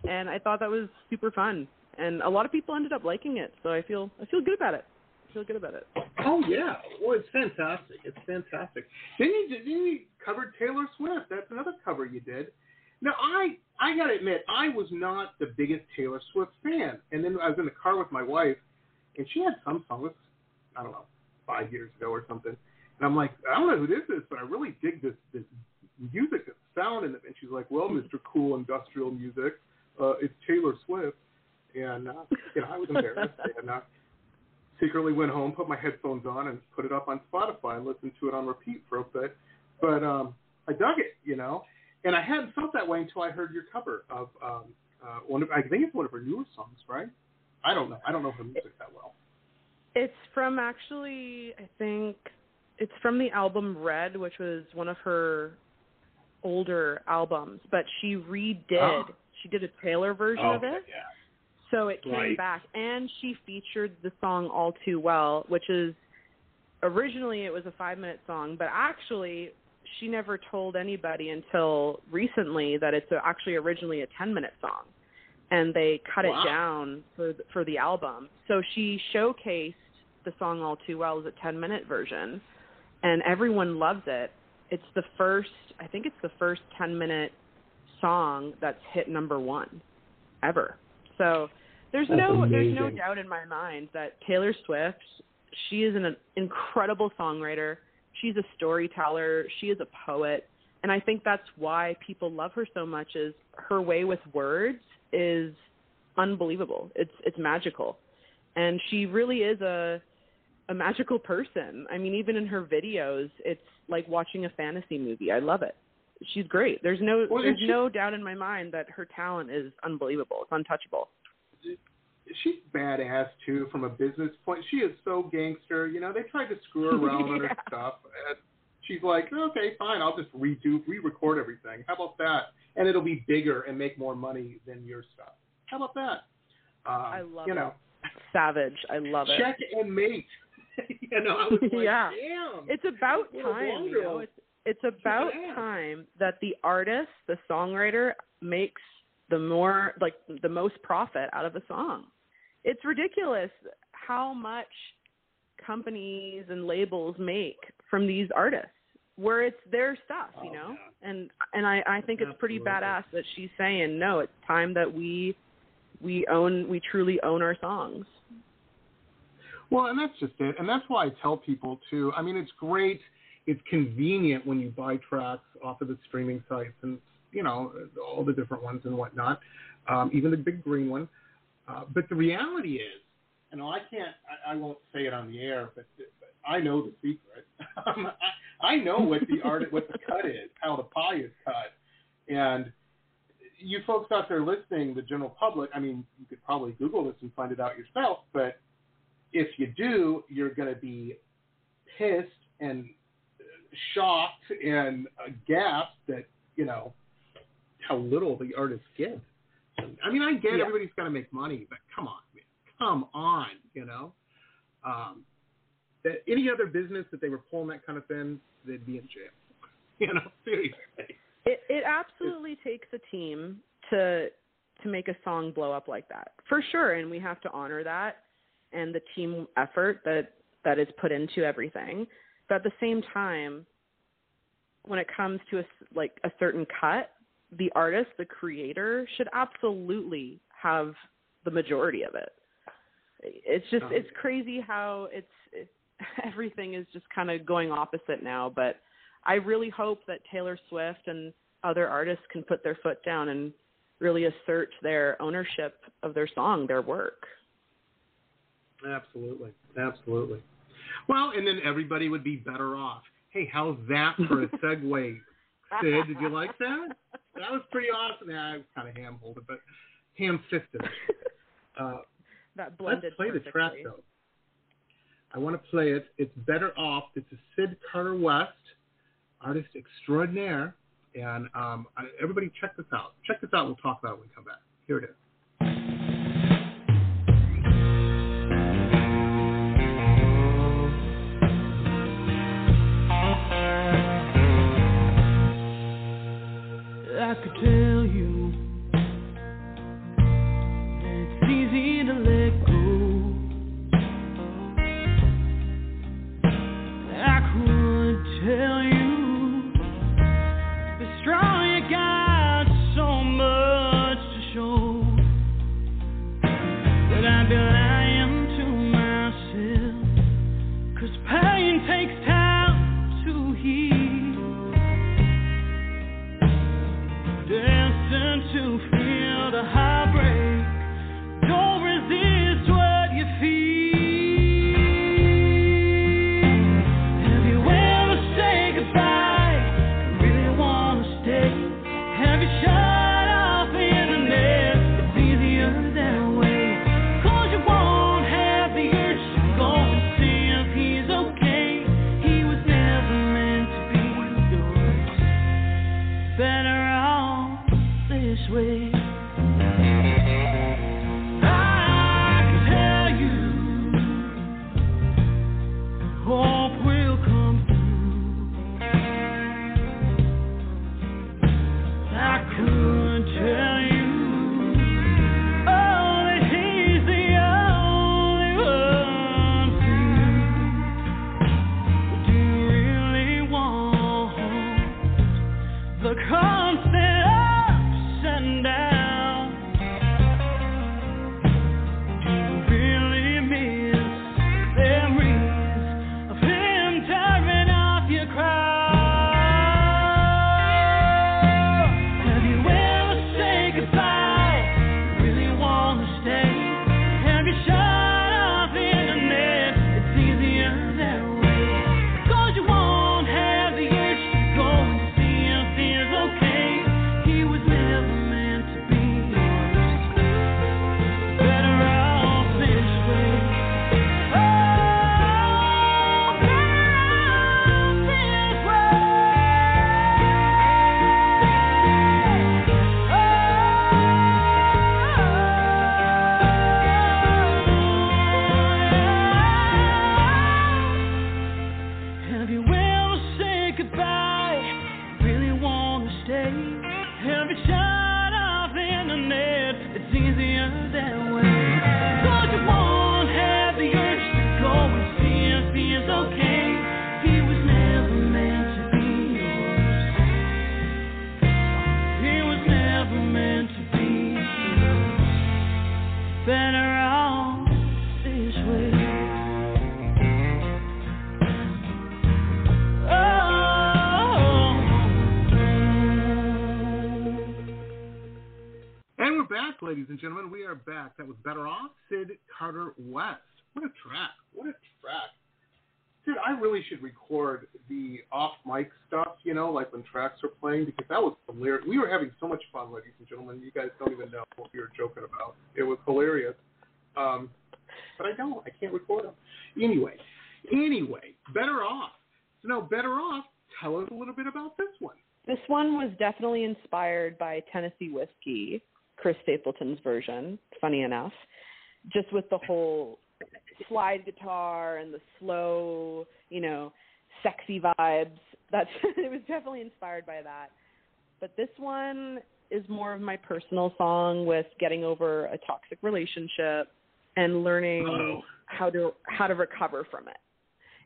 and I thought that was super fun. And a lot of people ended up liking it, so I feel I feel good about it. Feel good about it. Oh yeah, well it's fantastic. It's fantastic. Then you did, then you covered Taylor Swift. That's another cover you did. Now I I gotta admit I was not the biggest Taylor Swift fan, and then I was in the car with my wife, and she had some songs. I don't know, five years ago or something, and I'm like I don't know who this is, but I really dig this this music, this sound, and and she's like, well, Mr. Cool Industrial Music, uh, it's Taylor Swift, and uh, you know I was embarrassed, and uh, secretly went home, put my headphones on, and put it up on Spotify and listened to it on repeat for a bit. But um, I dug it, you know, and I hadn't felt that way until I heard your cover of um, uh, one of I think it's one of her newer songs, right? I don't know. I don't know her music that well. It's from actually, I think it's from the album Red, which was one of her older albums, but she redid. Oh. She did a Taylor version of it, yeah. So it came Right. back, and she featured the song "All Too Well," which is originally it was a five-minute song, but actually she never told anybody until recently that it's actually originally a 10 minute song and they cut Wow. it down for th- for the album. So she showcased the song all too well as a 10 minute version and everyone loves it. It's the first I think it's the first 10 minute song that's hit number 1 ever. So there's That's no there's no doubt in my mind that Taylor Swift she is an incredible songwriter. She's a storyteller. She is a poet. And I think that's why people love her so much is her way with words is unbelievable. It's it's magical. And she really is a a magical person. I mean, even in her videos, it's like watching a fantasy movie. I love it. She's great. There's no Well, there's she- no doubt in my mind that her talent is unbelievable. It's untouchable. She's badass too from a business point. She is so gangster. You know, they tried to screw her around on her stuff. And she's like, okay, fine, I'll just redo, re-record everything. How about that? And it'll be bigger and make more money than your stuff. How about that? Um, I love you it. know, Savage. I love it. check and mate. you know, I was like, Yeah. damn. It's about time, you know. It's it's about badass. time that the artist, the songwriter, makes the more like the most profit out of a song. It's ridiculous how much companies and labels make from these artists where it's their stuff, you Oh, know? And and I I think it's pretty badass that she's saying, "No, it's time that we we own we truly own our songs." Well, and that's just it. And that's why I tell people too. I mean, it's great. It's convenient when you buy tracks off of the streaming sites and you know all the different ones and whatnot, um, even the big green one. Uh, but the reality is, you know, I can't. I, I won't say it on the air, but, but I know the secret. Um, I, I know what the art, what the cut is, how the pie is cut, and you folks out there listening, the general public. I mean, you could probably Google this and find it out yourself, but if you do, you're going to be pissed and shocked and aghast that you know how little the artists get. I mean, I get Yeah. everybody's got to make money, but come on, man. come on, you know. Um, that any other business that they were pulling that kind of thing, they'd be in jail. You know, seriously. It it absolutely takes a team to to make a song blow up like that. For sure, and we have to honor that and the team effort that that is put into everything. But at the same time, when it comes to a like a certain cut, the artist, the creator should absolutely have the majority of it. It's just Uh-huh. it's crazy how it's it, everything is just kind of going opposite now, but I really hope that Taylor Swift and other artists can put their foot down and really assert their ownership of their song, their work. Absolutely, absolutely. Well, and then everybody would be better off. Hey, how's that for a segue? Syd, did you like that? That was pretty awesome. Yeah, I was kind of ham-holded, but ham-fisted. Uh, that blended let's play the track though. I want to play it. It's better off. It's a Syd Carter West, artist extraordinaire, and um, I, everybody check this out. Check this out. We'll talk about it when we come back. Here it is. Tracks are playing, because that was hilarious. We were having so much fun, ladies and gentlemen. You guys don't even know what we were joking about. It was hilarious. Um, but I don't. I can't record them. Anyway, anyway, Better Off. So now, Better Off, tell us a little bit about this one. This one was definitely inspired by Tennessee Whiskey, Chris Stapleton's version, funny enough. Just with the whole slide guitar and the slow, you know, sexy vibes. That's it was definitely inspired by that. But this one is more of my personal song with getting over a toxic relationship and learning Oh. how to how to recover from it.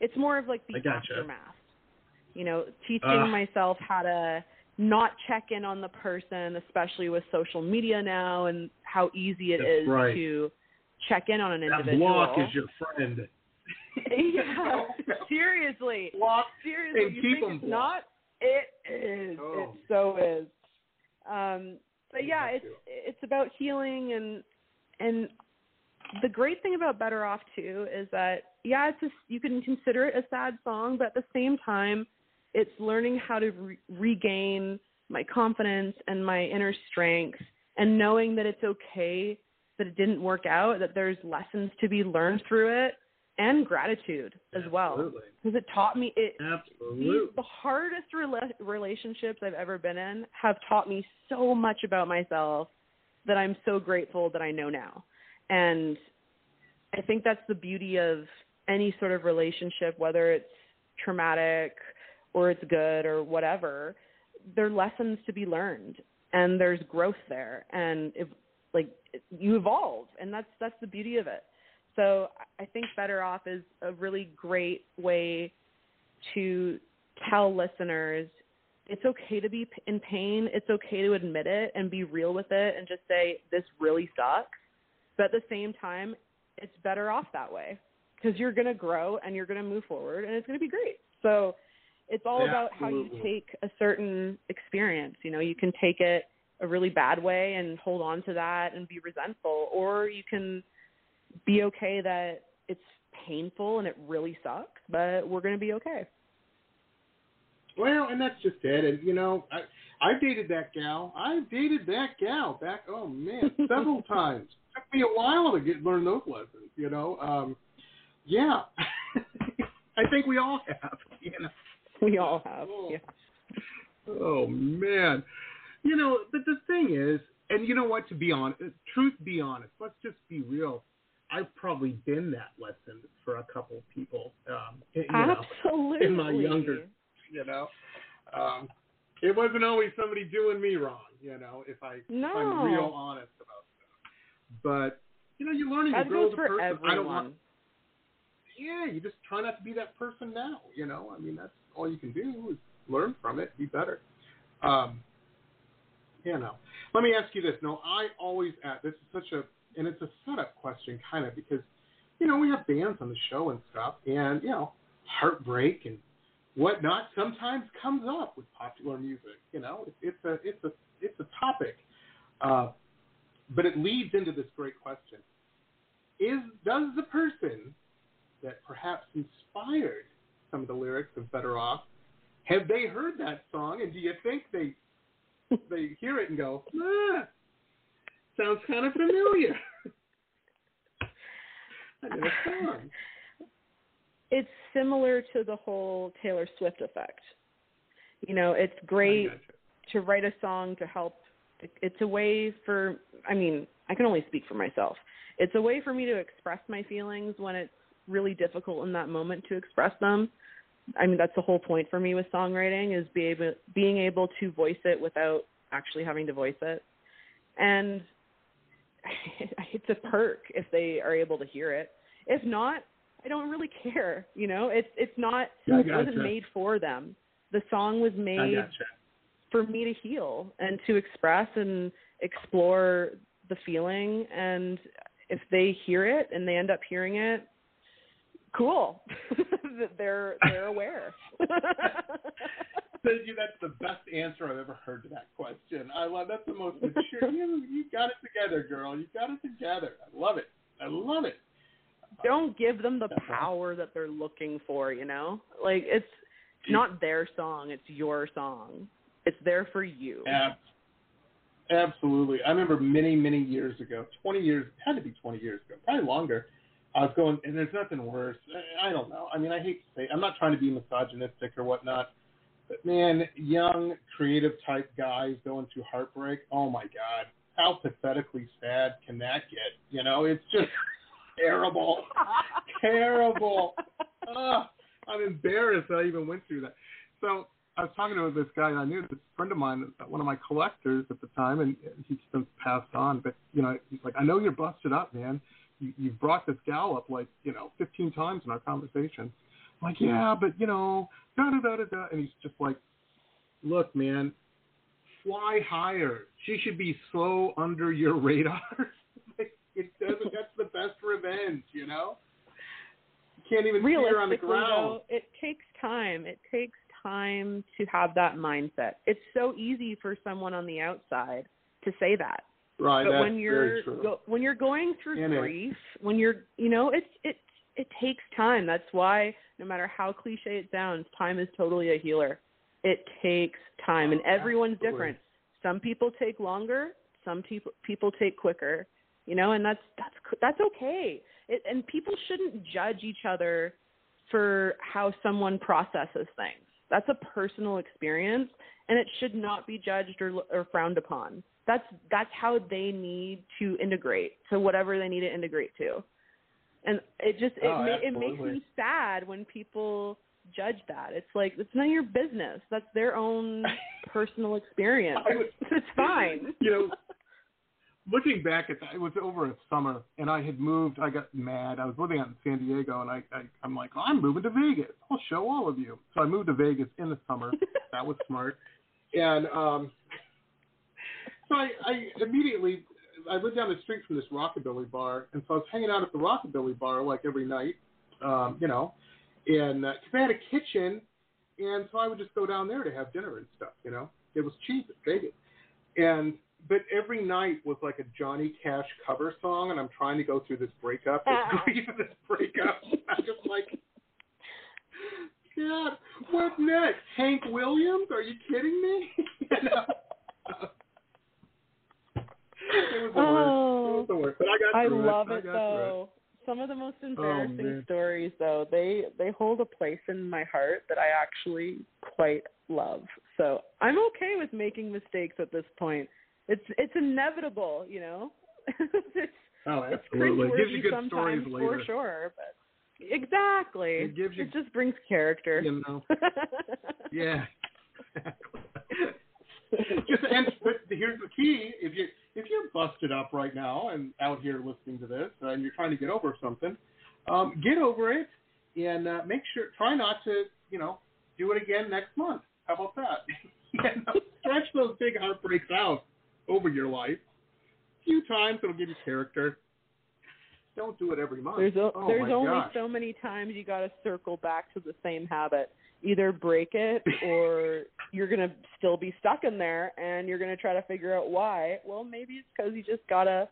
It's more of like the gotcha. aftermath. You know, teaching Ah. myself how to not check in on the person, especially with social media now and how easy it That's is right. to check in on an That individual. block is your friend. yeah, seriously. Block Seriously, you keep think 'em it's blocked. not? It is. Oh. It so is. Um, but yeah, it's it's about healing and and the great thing about Better Off too is that yeah, it's a, you can consider it a sad song, but at the same time, it's learning how to re- regain my confidence and my inner strength, and knowing that it's okay that it didn't work out, that there's lessons to be learned through it, and gratitude as well because it taught me it Absolutely. the hardest rela- relationships I've ever been in have taught me so much about myself that I'm so grateful that I know now. And I think that's the beauty of any sort of relationship, whether it's traumatic or it's good or whatever. There are lessons to be learned, and there's growth there, and if like you evolve, and that's that's the beauty of it. So I think Better Off is a really great way to tell listeners it's okay to be in pain. It's okay to admit it and be real with it and just say, this really sucks. But at the same time, it's better off that way because you're going to grow and you're going to move forward and it's going to be great. So it's all about how you take a certain experience. You know, you can take it a really bad way and hold on to that and be resentful, or you can be okay that it's painful and it really sucks, but we're going to be okay. Well, and that's just it. And you know, I I dated that gal. I dated that gal back. Oh man, several times. It Took me a while to get learn those lessons. You know. Um, yeah. I think we all have. You know. We all have. Oh. Yeah. Oh man. You know, but the thing is, and you know what? To be honest, truth be honest, let's just be real. I've probably been that lesson for a couple of people. Um, you know, Absolutely. in my younger, you know, um, it wasn't always somebody doing me wrong. You know, if I if I'm real honest about stuff. But you know, you're learning That to grow as a person. I don't everyone. want. Yeah, you just try not to be that person now. You know, I mean, that's all you can do is learn from it, be better. Um, you know, let me ask you this. No, I always ask. This is such a, and it's a setup question, kind of, because you know we have bands on the show and stuff, and you know, heartbreak and whatnot sometimes comes up with popular music. You know, it's, it's a, it's a, it's a topic. Uh, but it leads into this great question: Is does the person that perhaps inspired some of the lyrics of Better Off have they heard that song, and do you think they they hear it and go, ah, sounds kind of familiar? I know a song. It's similar to the whole Taylor Swift effect. You know, it's great to write a song to help. It's a way for, I mean, I can only speak for myself. It's a way for me to express my feelings when it's really difficult in that moment to express them. I mean, that's the whole point for me with songwriting is be able, being able to voice it without actually having to voice it. And it's a perk if they are able to hear it. If not, I don't really care. You know, it's it's not I it wasn't made for them. The song was made gotcha. for me to heal and to express and explore the feeling and if they hear it and they end up hearing it cool they're they're aware You. That's the best answer I've ever heard to that question. I love that's the most mature. You, you got it together, girl. You got it together. I love it. I love it. don't give them the power that they're looking for you know like it's not their song it's your song it's there for you Ab- absolutely. I remember many, many years ago, 20 years, it had to be 20 years ago, probably longer. I was going, and there's nothing worse. I I don't know. I mean, I hate to say, I'm not trying to be misogynistic or whatnot, but man, young, creative type guys going through heartbreak. Oh my God, how pathetically sad can that get? You know, it's just terrible, terrible. Ugh, I'm embarrassed that I even went through that. So I was talking to this guy I knew, this friend of mine, one of my collectors at the time, and he's since passed on. But you know, he's like, I know you're busted up, man. You, you've brought this gal up like you know 15 times in our conversation. I'm like, yeah, but you know, da da da da da. And he's just like, look, man, fly higher. She should be so under your radar. like, it doesn't. That's the best revenge, you know. You can't even see her on the realistically ground. though it takes time it takes time to have that mindset it's so easy for someone on the outside to say that Right. but when you're go, when you're going through And it- grief when you're you know it's it it takes time that's why no matter how cliche it sounds time is totally a healer. It takes time and oh, everyone's Absolutely. different. Some people take longer some people people take quicker you know and that's that's that's okay. It, and people shouldn't judge each other for how someone processes things. That's a personal experience and it should not be judged or, or frowned upon. That's that's how they need to integrate to whatever they need to integrate to and it just it, Oh, ma- it makes me sad when people judge that it's like it's none of your business that's their own personal experience would- it's fine you know, looking back at that, it was over a summer, and I had moved. I got mad. I was living out in San Diego, and I, I I'm like, oh, I'm moving to Vegas. I'll show all of you. So I moved to Vegas in the summer. that was smart. And um, so I, I immediately I lived down the street from this rockabilly bar, and so I was hanging out at the rockabilly bar like every night, um, you know, and because they had a kitchen, and so I would just go down there to have dinner and stuff, you know. It was cheap at Vegas, and but every night was like a Johnny Cash cover song, and I'm trying to go through this breakup, this grief this breakup. I'm just like, God, what next? Hank Williams? Are you kidding me? you know? It was the worst. It Oh. was the worst. But I got I through love it. It though. Some of the most oh, embarrassing man. stories though, they they hold a place in my heart that I actually quite love. So I'm okay with making mistakes at this point. It's it's inevitable, you know. it's Oh, it's. It gives you good stories later. for sure, but exactly. It gives you- it just brings character. You know. Yeah. Just and but here's the key: if you if you're busted up right now and out here listening to this and you're trying to get over something, um, get over it and uh, make sure try not to you know do it again next month. How about that? you know, stretch those big heartbreaks out over your life. A few times it'll give you character. Don't don't it every month. There's o- oh there's only gosh. so many times you got to circle back to the same habit. Either break it or you're going to still be stuck in there and you're going to try to figure out why. Well, maybe it's cuz you just got to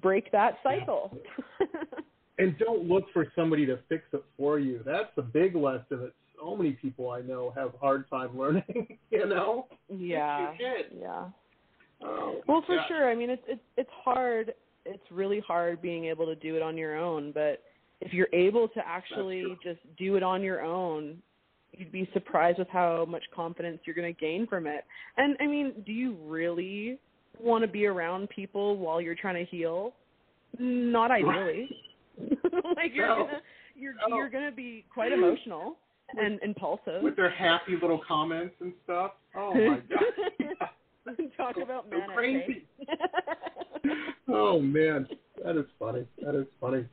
break that cycle. and don't look for somebody to fix it for you. That's the big lesson that so many people I know have a hard time learning. you know? yeah. You did. Yeah. Oh, Well, for yeah. sure. I mean, it's it's it's hard. It's really hard being able to do it on your own. But if you're able to actually just do it on your own, you'd be surprised with how much confidence you're going to gain from it. And I mean, do you really want to be around people while you're trying to heal? Not ideally. like you're No. gonna you're No. you're gonna be quite emotional and impulsive. With their happy little comments and stuff. Oh my god. Talk about So manic. crazy. hey? Eh? oh man, that is funny. That is funny.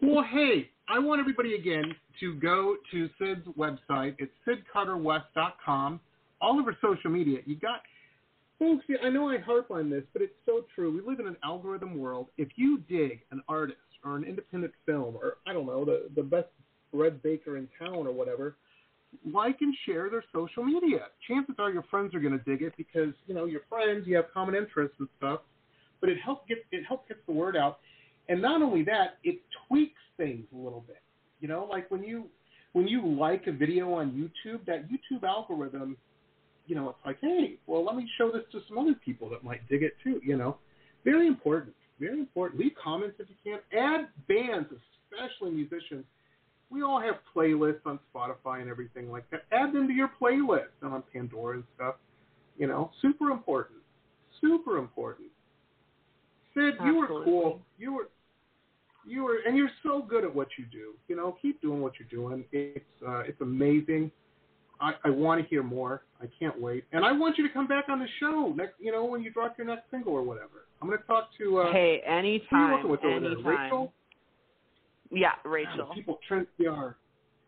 Well, hey, I want everybody again to go to Syd's website. It's sydcarterwest.com. All over social media, you got folks. I know I harp on this, but it's so true. We live in an algorithm world. If you dig an artist or an independent film, or I don't know, the the best bread baker in town or whatever, like and share their social media. Chances are your friends are going to dig it because you know your friends, you have common interests and stuff. But it helps get it helps get the word out, and not only that, it tweaks things a little bit. You know, like when you when you like a video on YouTube, that YouTube algorithm, you know, it's like, hey, well, let me show this to some other people that might dig it too. You know, very important, very important. Leave comments if you can. Add bands, especially musicians we all have playlists on Spotify and everything like that. Add them to your playlist and on Pandora and stuff. You know, super important. Super important. Syd, you were cool. You were you were and you're so good at what you do. You know, keep doing what you're doing. It's uh, it's amazing. I, I want to hear more. I can't wait. And I want you to come back on the show next you know, when you drop your next single or whatever. I'm gonna talk to uh hey, who are you anytime, working with over there? Rachel? Yeah, Rachel. the people Trend they are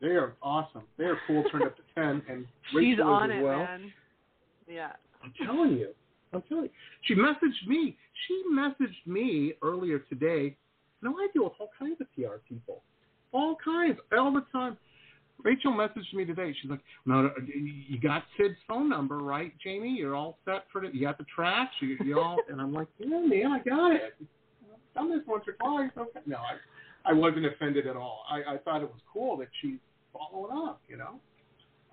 they are awesome. They are cool turned up to ten and Rachel She's on as it, well. man. Yeah. I'm telling you. I'm telling you. She messaged me. She messaged me earlier today. No, I deal with all kinds of PR people. All kinds, all the time. Rachel messaged me today. She's like, "No, you got Syd's phone number, right, Jamie? You're all set for it. You got the tracks. You, you all." and I'm like, "Yeah, man, I got it. Done this once or twice. Okay." No, I, I wasn't offended at all. I, I thought it was cool that she's following up. You know.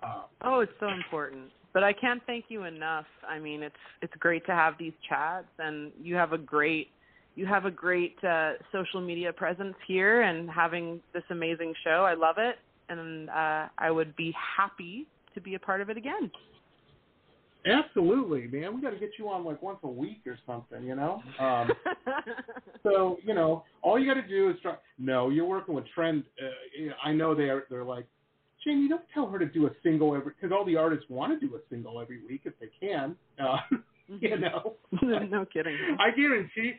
Uh, Oh, it's so important. But I can't thank you enough. I mean, it's it's great to have these chats, and you have a great you have a great uh, social media presence here, and having this amazing show. I love it, and uh, I would be happy to be a part of it again. Absolutely, man. We got to get you on like once a week or something, you know. Um, so you know, all you got to do is try. No, you're working with Trend. Uh, I know they're they're like, Jamie, don't tell her to do a single every because all the artists want to do a single every week if they can. Uh, you know. no kidding. I guarantee.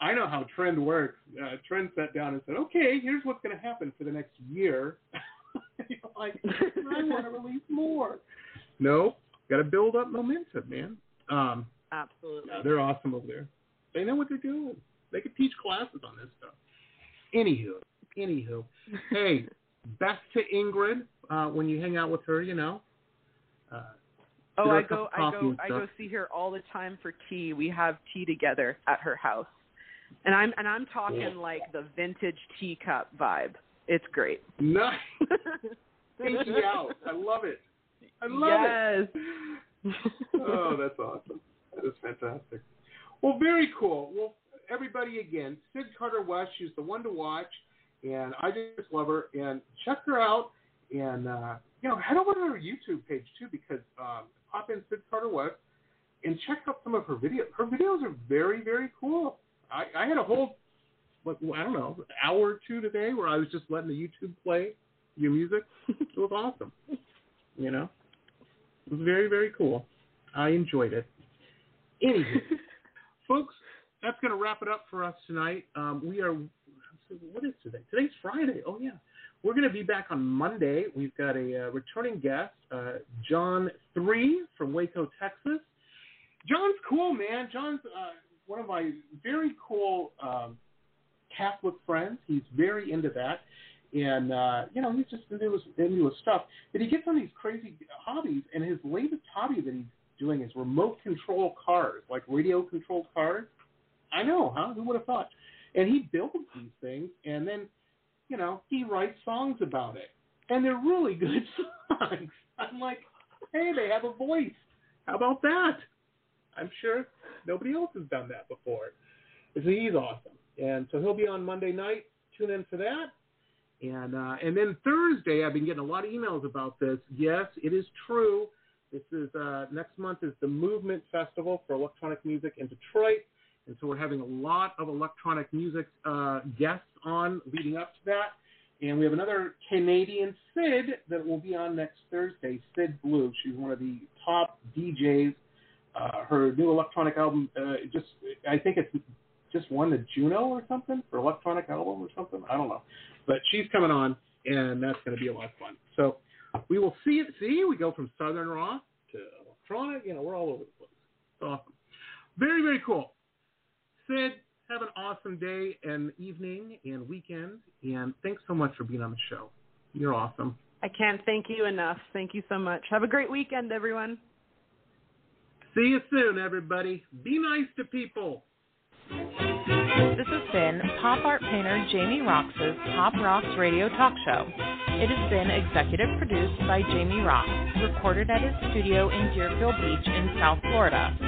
I know how Trend works. Uh, Trend sat down and said, "Okay, here's what's going to happen for the next year." Like, I want to release more. No, got to build up momentum, man. Um, Absolutely. yeah, they're awesome over there. They know what they're doing. They could teach classes on this stuff. Anywho, anywho, hey, best to Ingrid uh, when you hang out with her. You know. Uh, Oh, I go, I go, I go see her all the time for tea. We have tea together at her house, and I'm and I'm talking like the vintage teacup vibe. It's great. nice. Thank you out. I love it. I love it. yes. oh, that's awesome. That is fantastic. Well, very cool. Well, everybody, again, Syd Carter West, she's the one to watch, and I just love her. And check her out, and uh, you know, head over to her YouTube page too, because um, pop in Syd Carter West and check out some of her videos. Her videos are very, very cool. I, I had a whole, like, I don't know, hour or two today where I was just letting the YouTube play your music. It was awesome. You know, it was very, very cool. I enjoyed it. Anywho, folks, that's going to wrap it up for us tonight. Um, we are, what is today? Today's Friday. Oh, yeah. We're going to be back on Monday. We've got a uh, returning guest, uh, John Three from Waco, Texas. John's cool, man. John's uh, one of my very cool um, Catholic friends. He's very into that, and uh, you know he's just into his into his stuff. But he gets on these crazy hobbies, and his latest hobby that he's doing is remote control cars, like radio controlled cars. I know, huh? Who would have thought? And he builds these things, and then you know he writes songs about it, and they're really good songs. I'm like, hey, they have a voice. How about that? I'm sure nobody else has done that before. So he's awesome, and so he'll be on Monday night. Tune in for that. And uh, and then Thursday, I've been getting a lot of emails about this. Yes, it is true. This is uh, next month is the Movement Festival for Electronic Music in Detroit, and so we're having a lot of electronic music uh, guests on leading up to that. And we have another Canadian Sid that will be on next Thursday, Sid Blue. She's one of the top DJs. Uh, her new electronic album, uh, just I think it's just won the Juno or something for electronic album or something. I don't know, but she's coming on, and that's going to be a lot of fun. So we will see it. See, we go from southern rock to electronic. You know, we're all over the place. It's awesome. Very, very cool. Syd, have an awesome day and evening and weekend. And thanks so much for being on the show. You're awesome. I can't thank you enough. Thank you so much. Have a great weekend, everyone. See you soon, everybody. Be nice to people. This has been pop art painter Jamie Roxx's Pop Rocks Radio Talk Show. It has been executive produced by Jamie Roxx, recorded at his studio in Deerfield Beach in South Florida.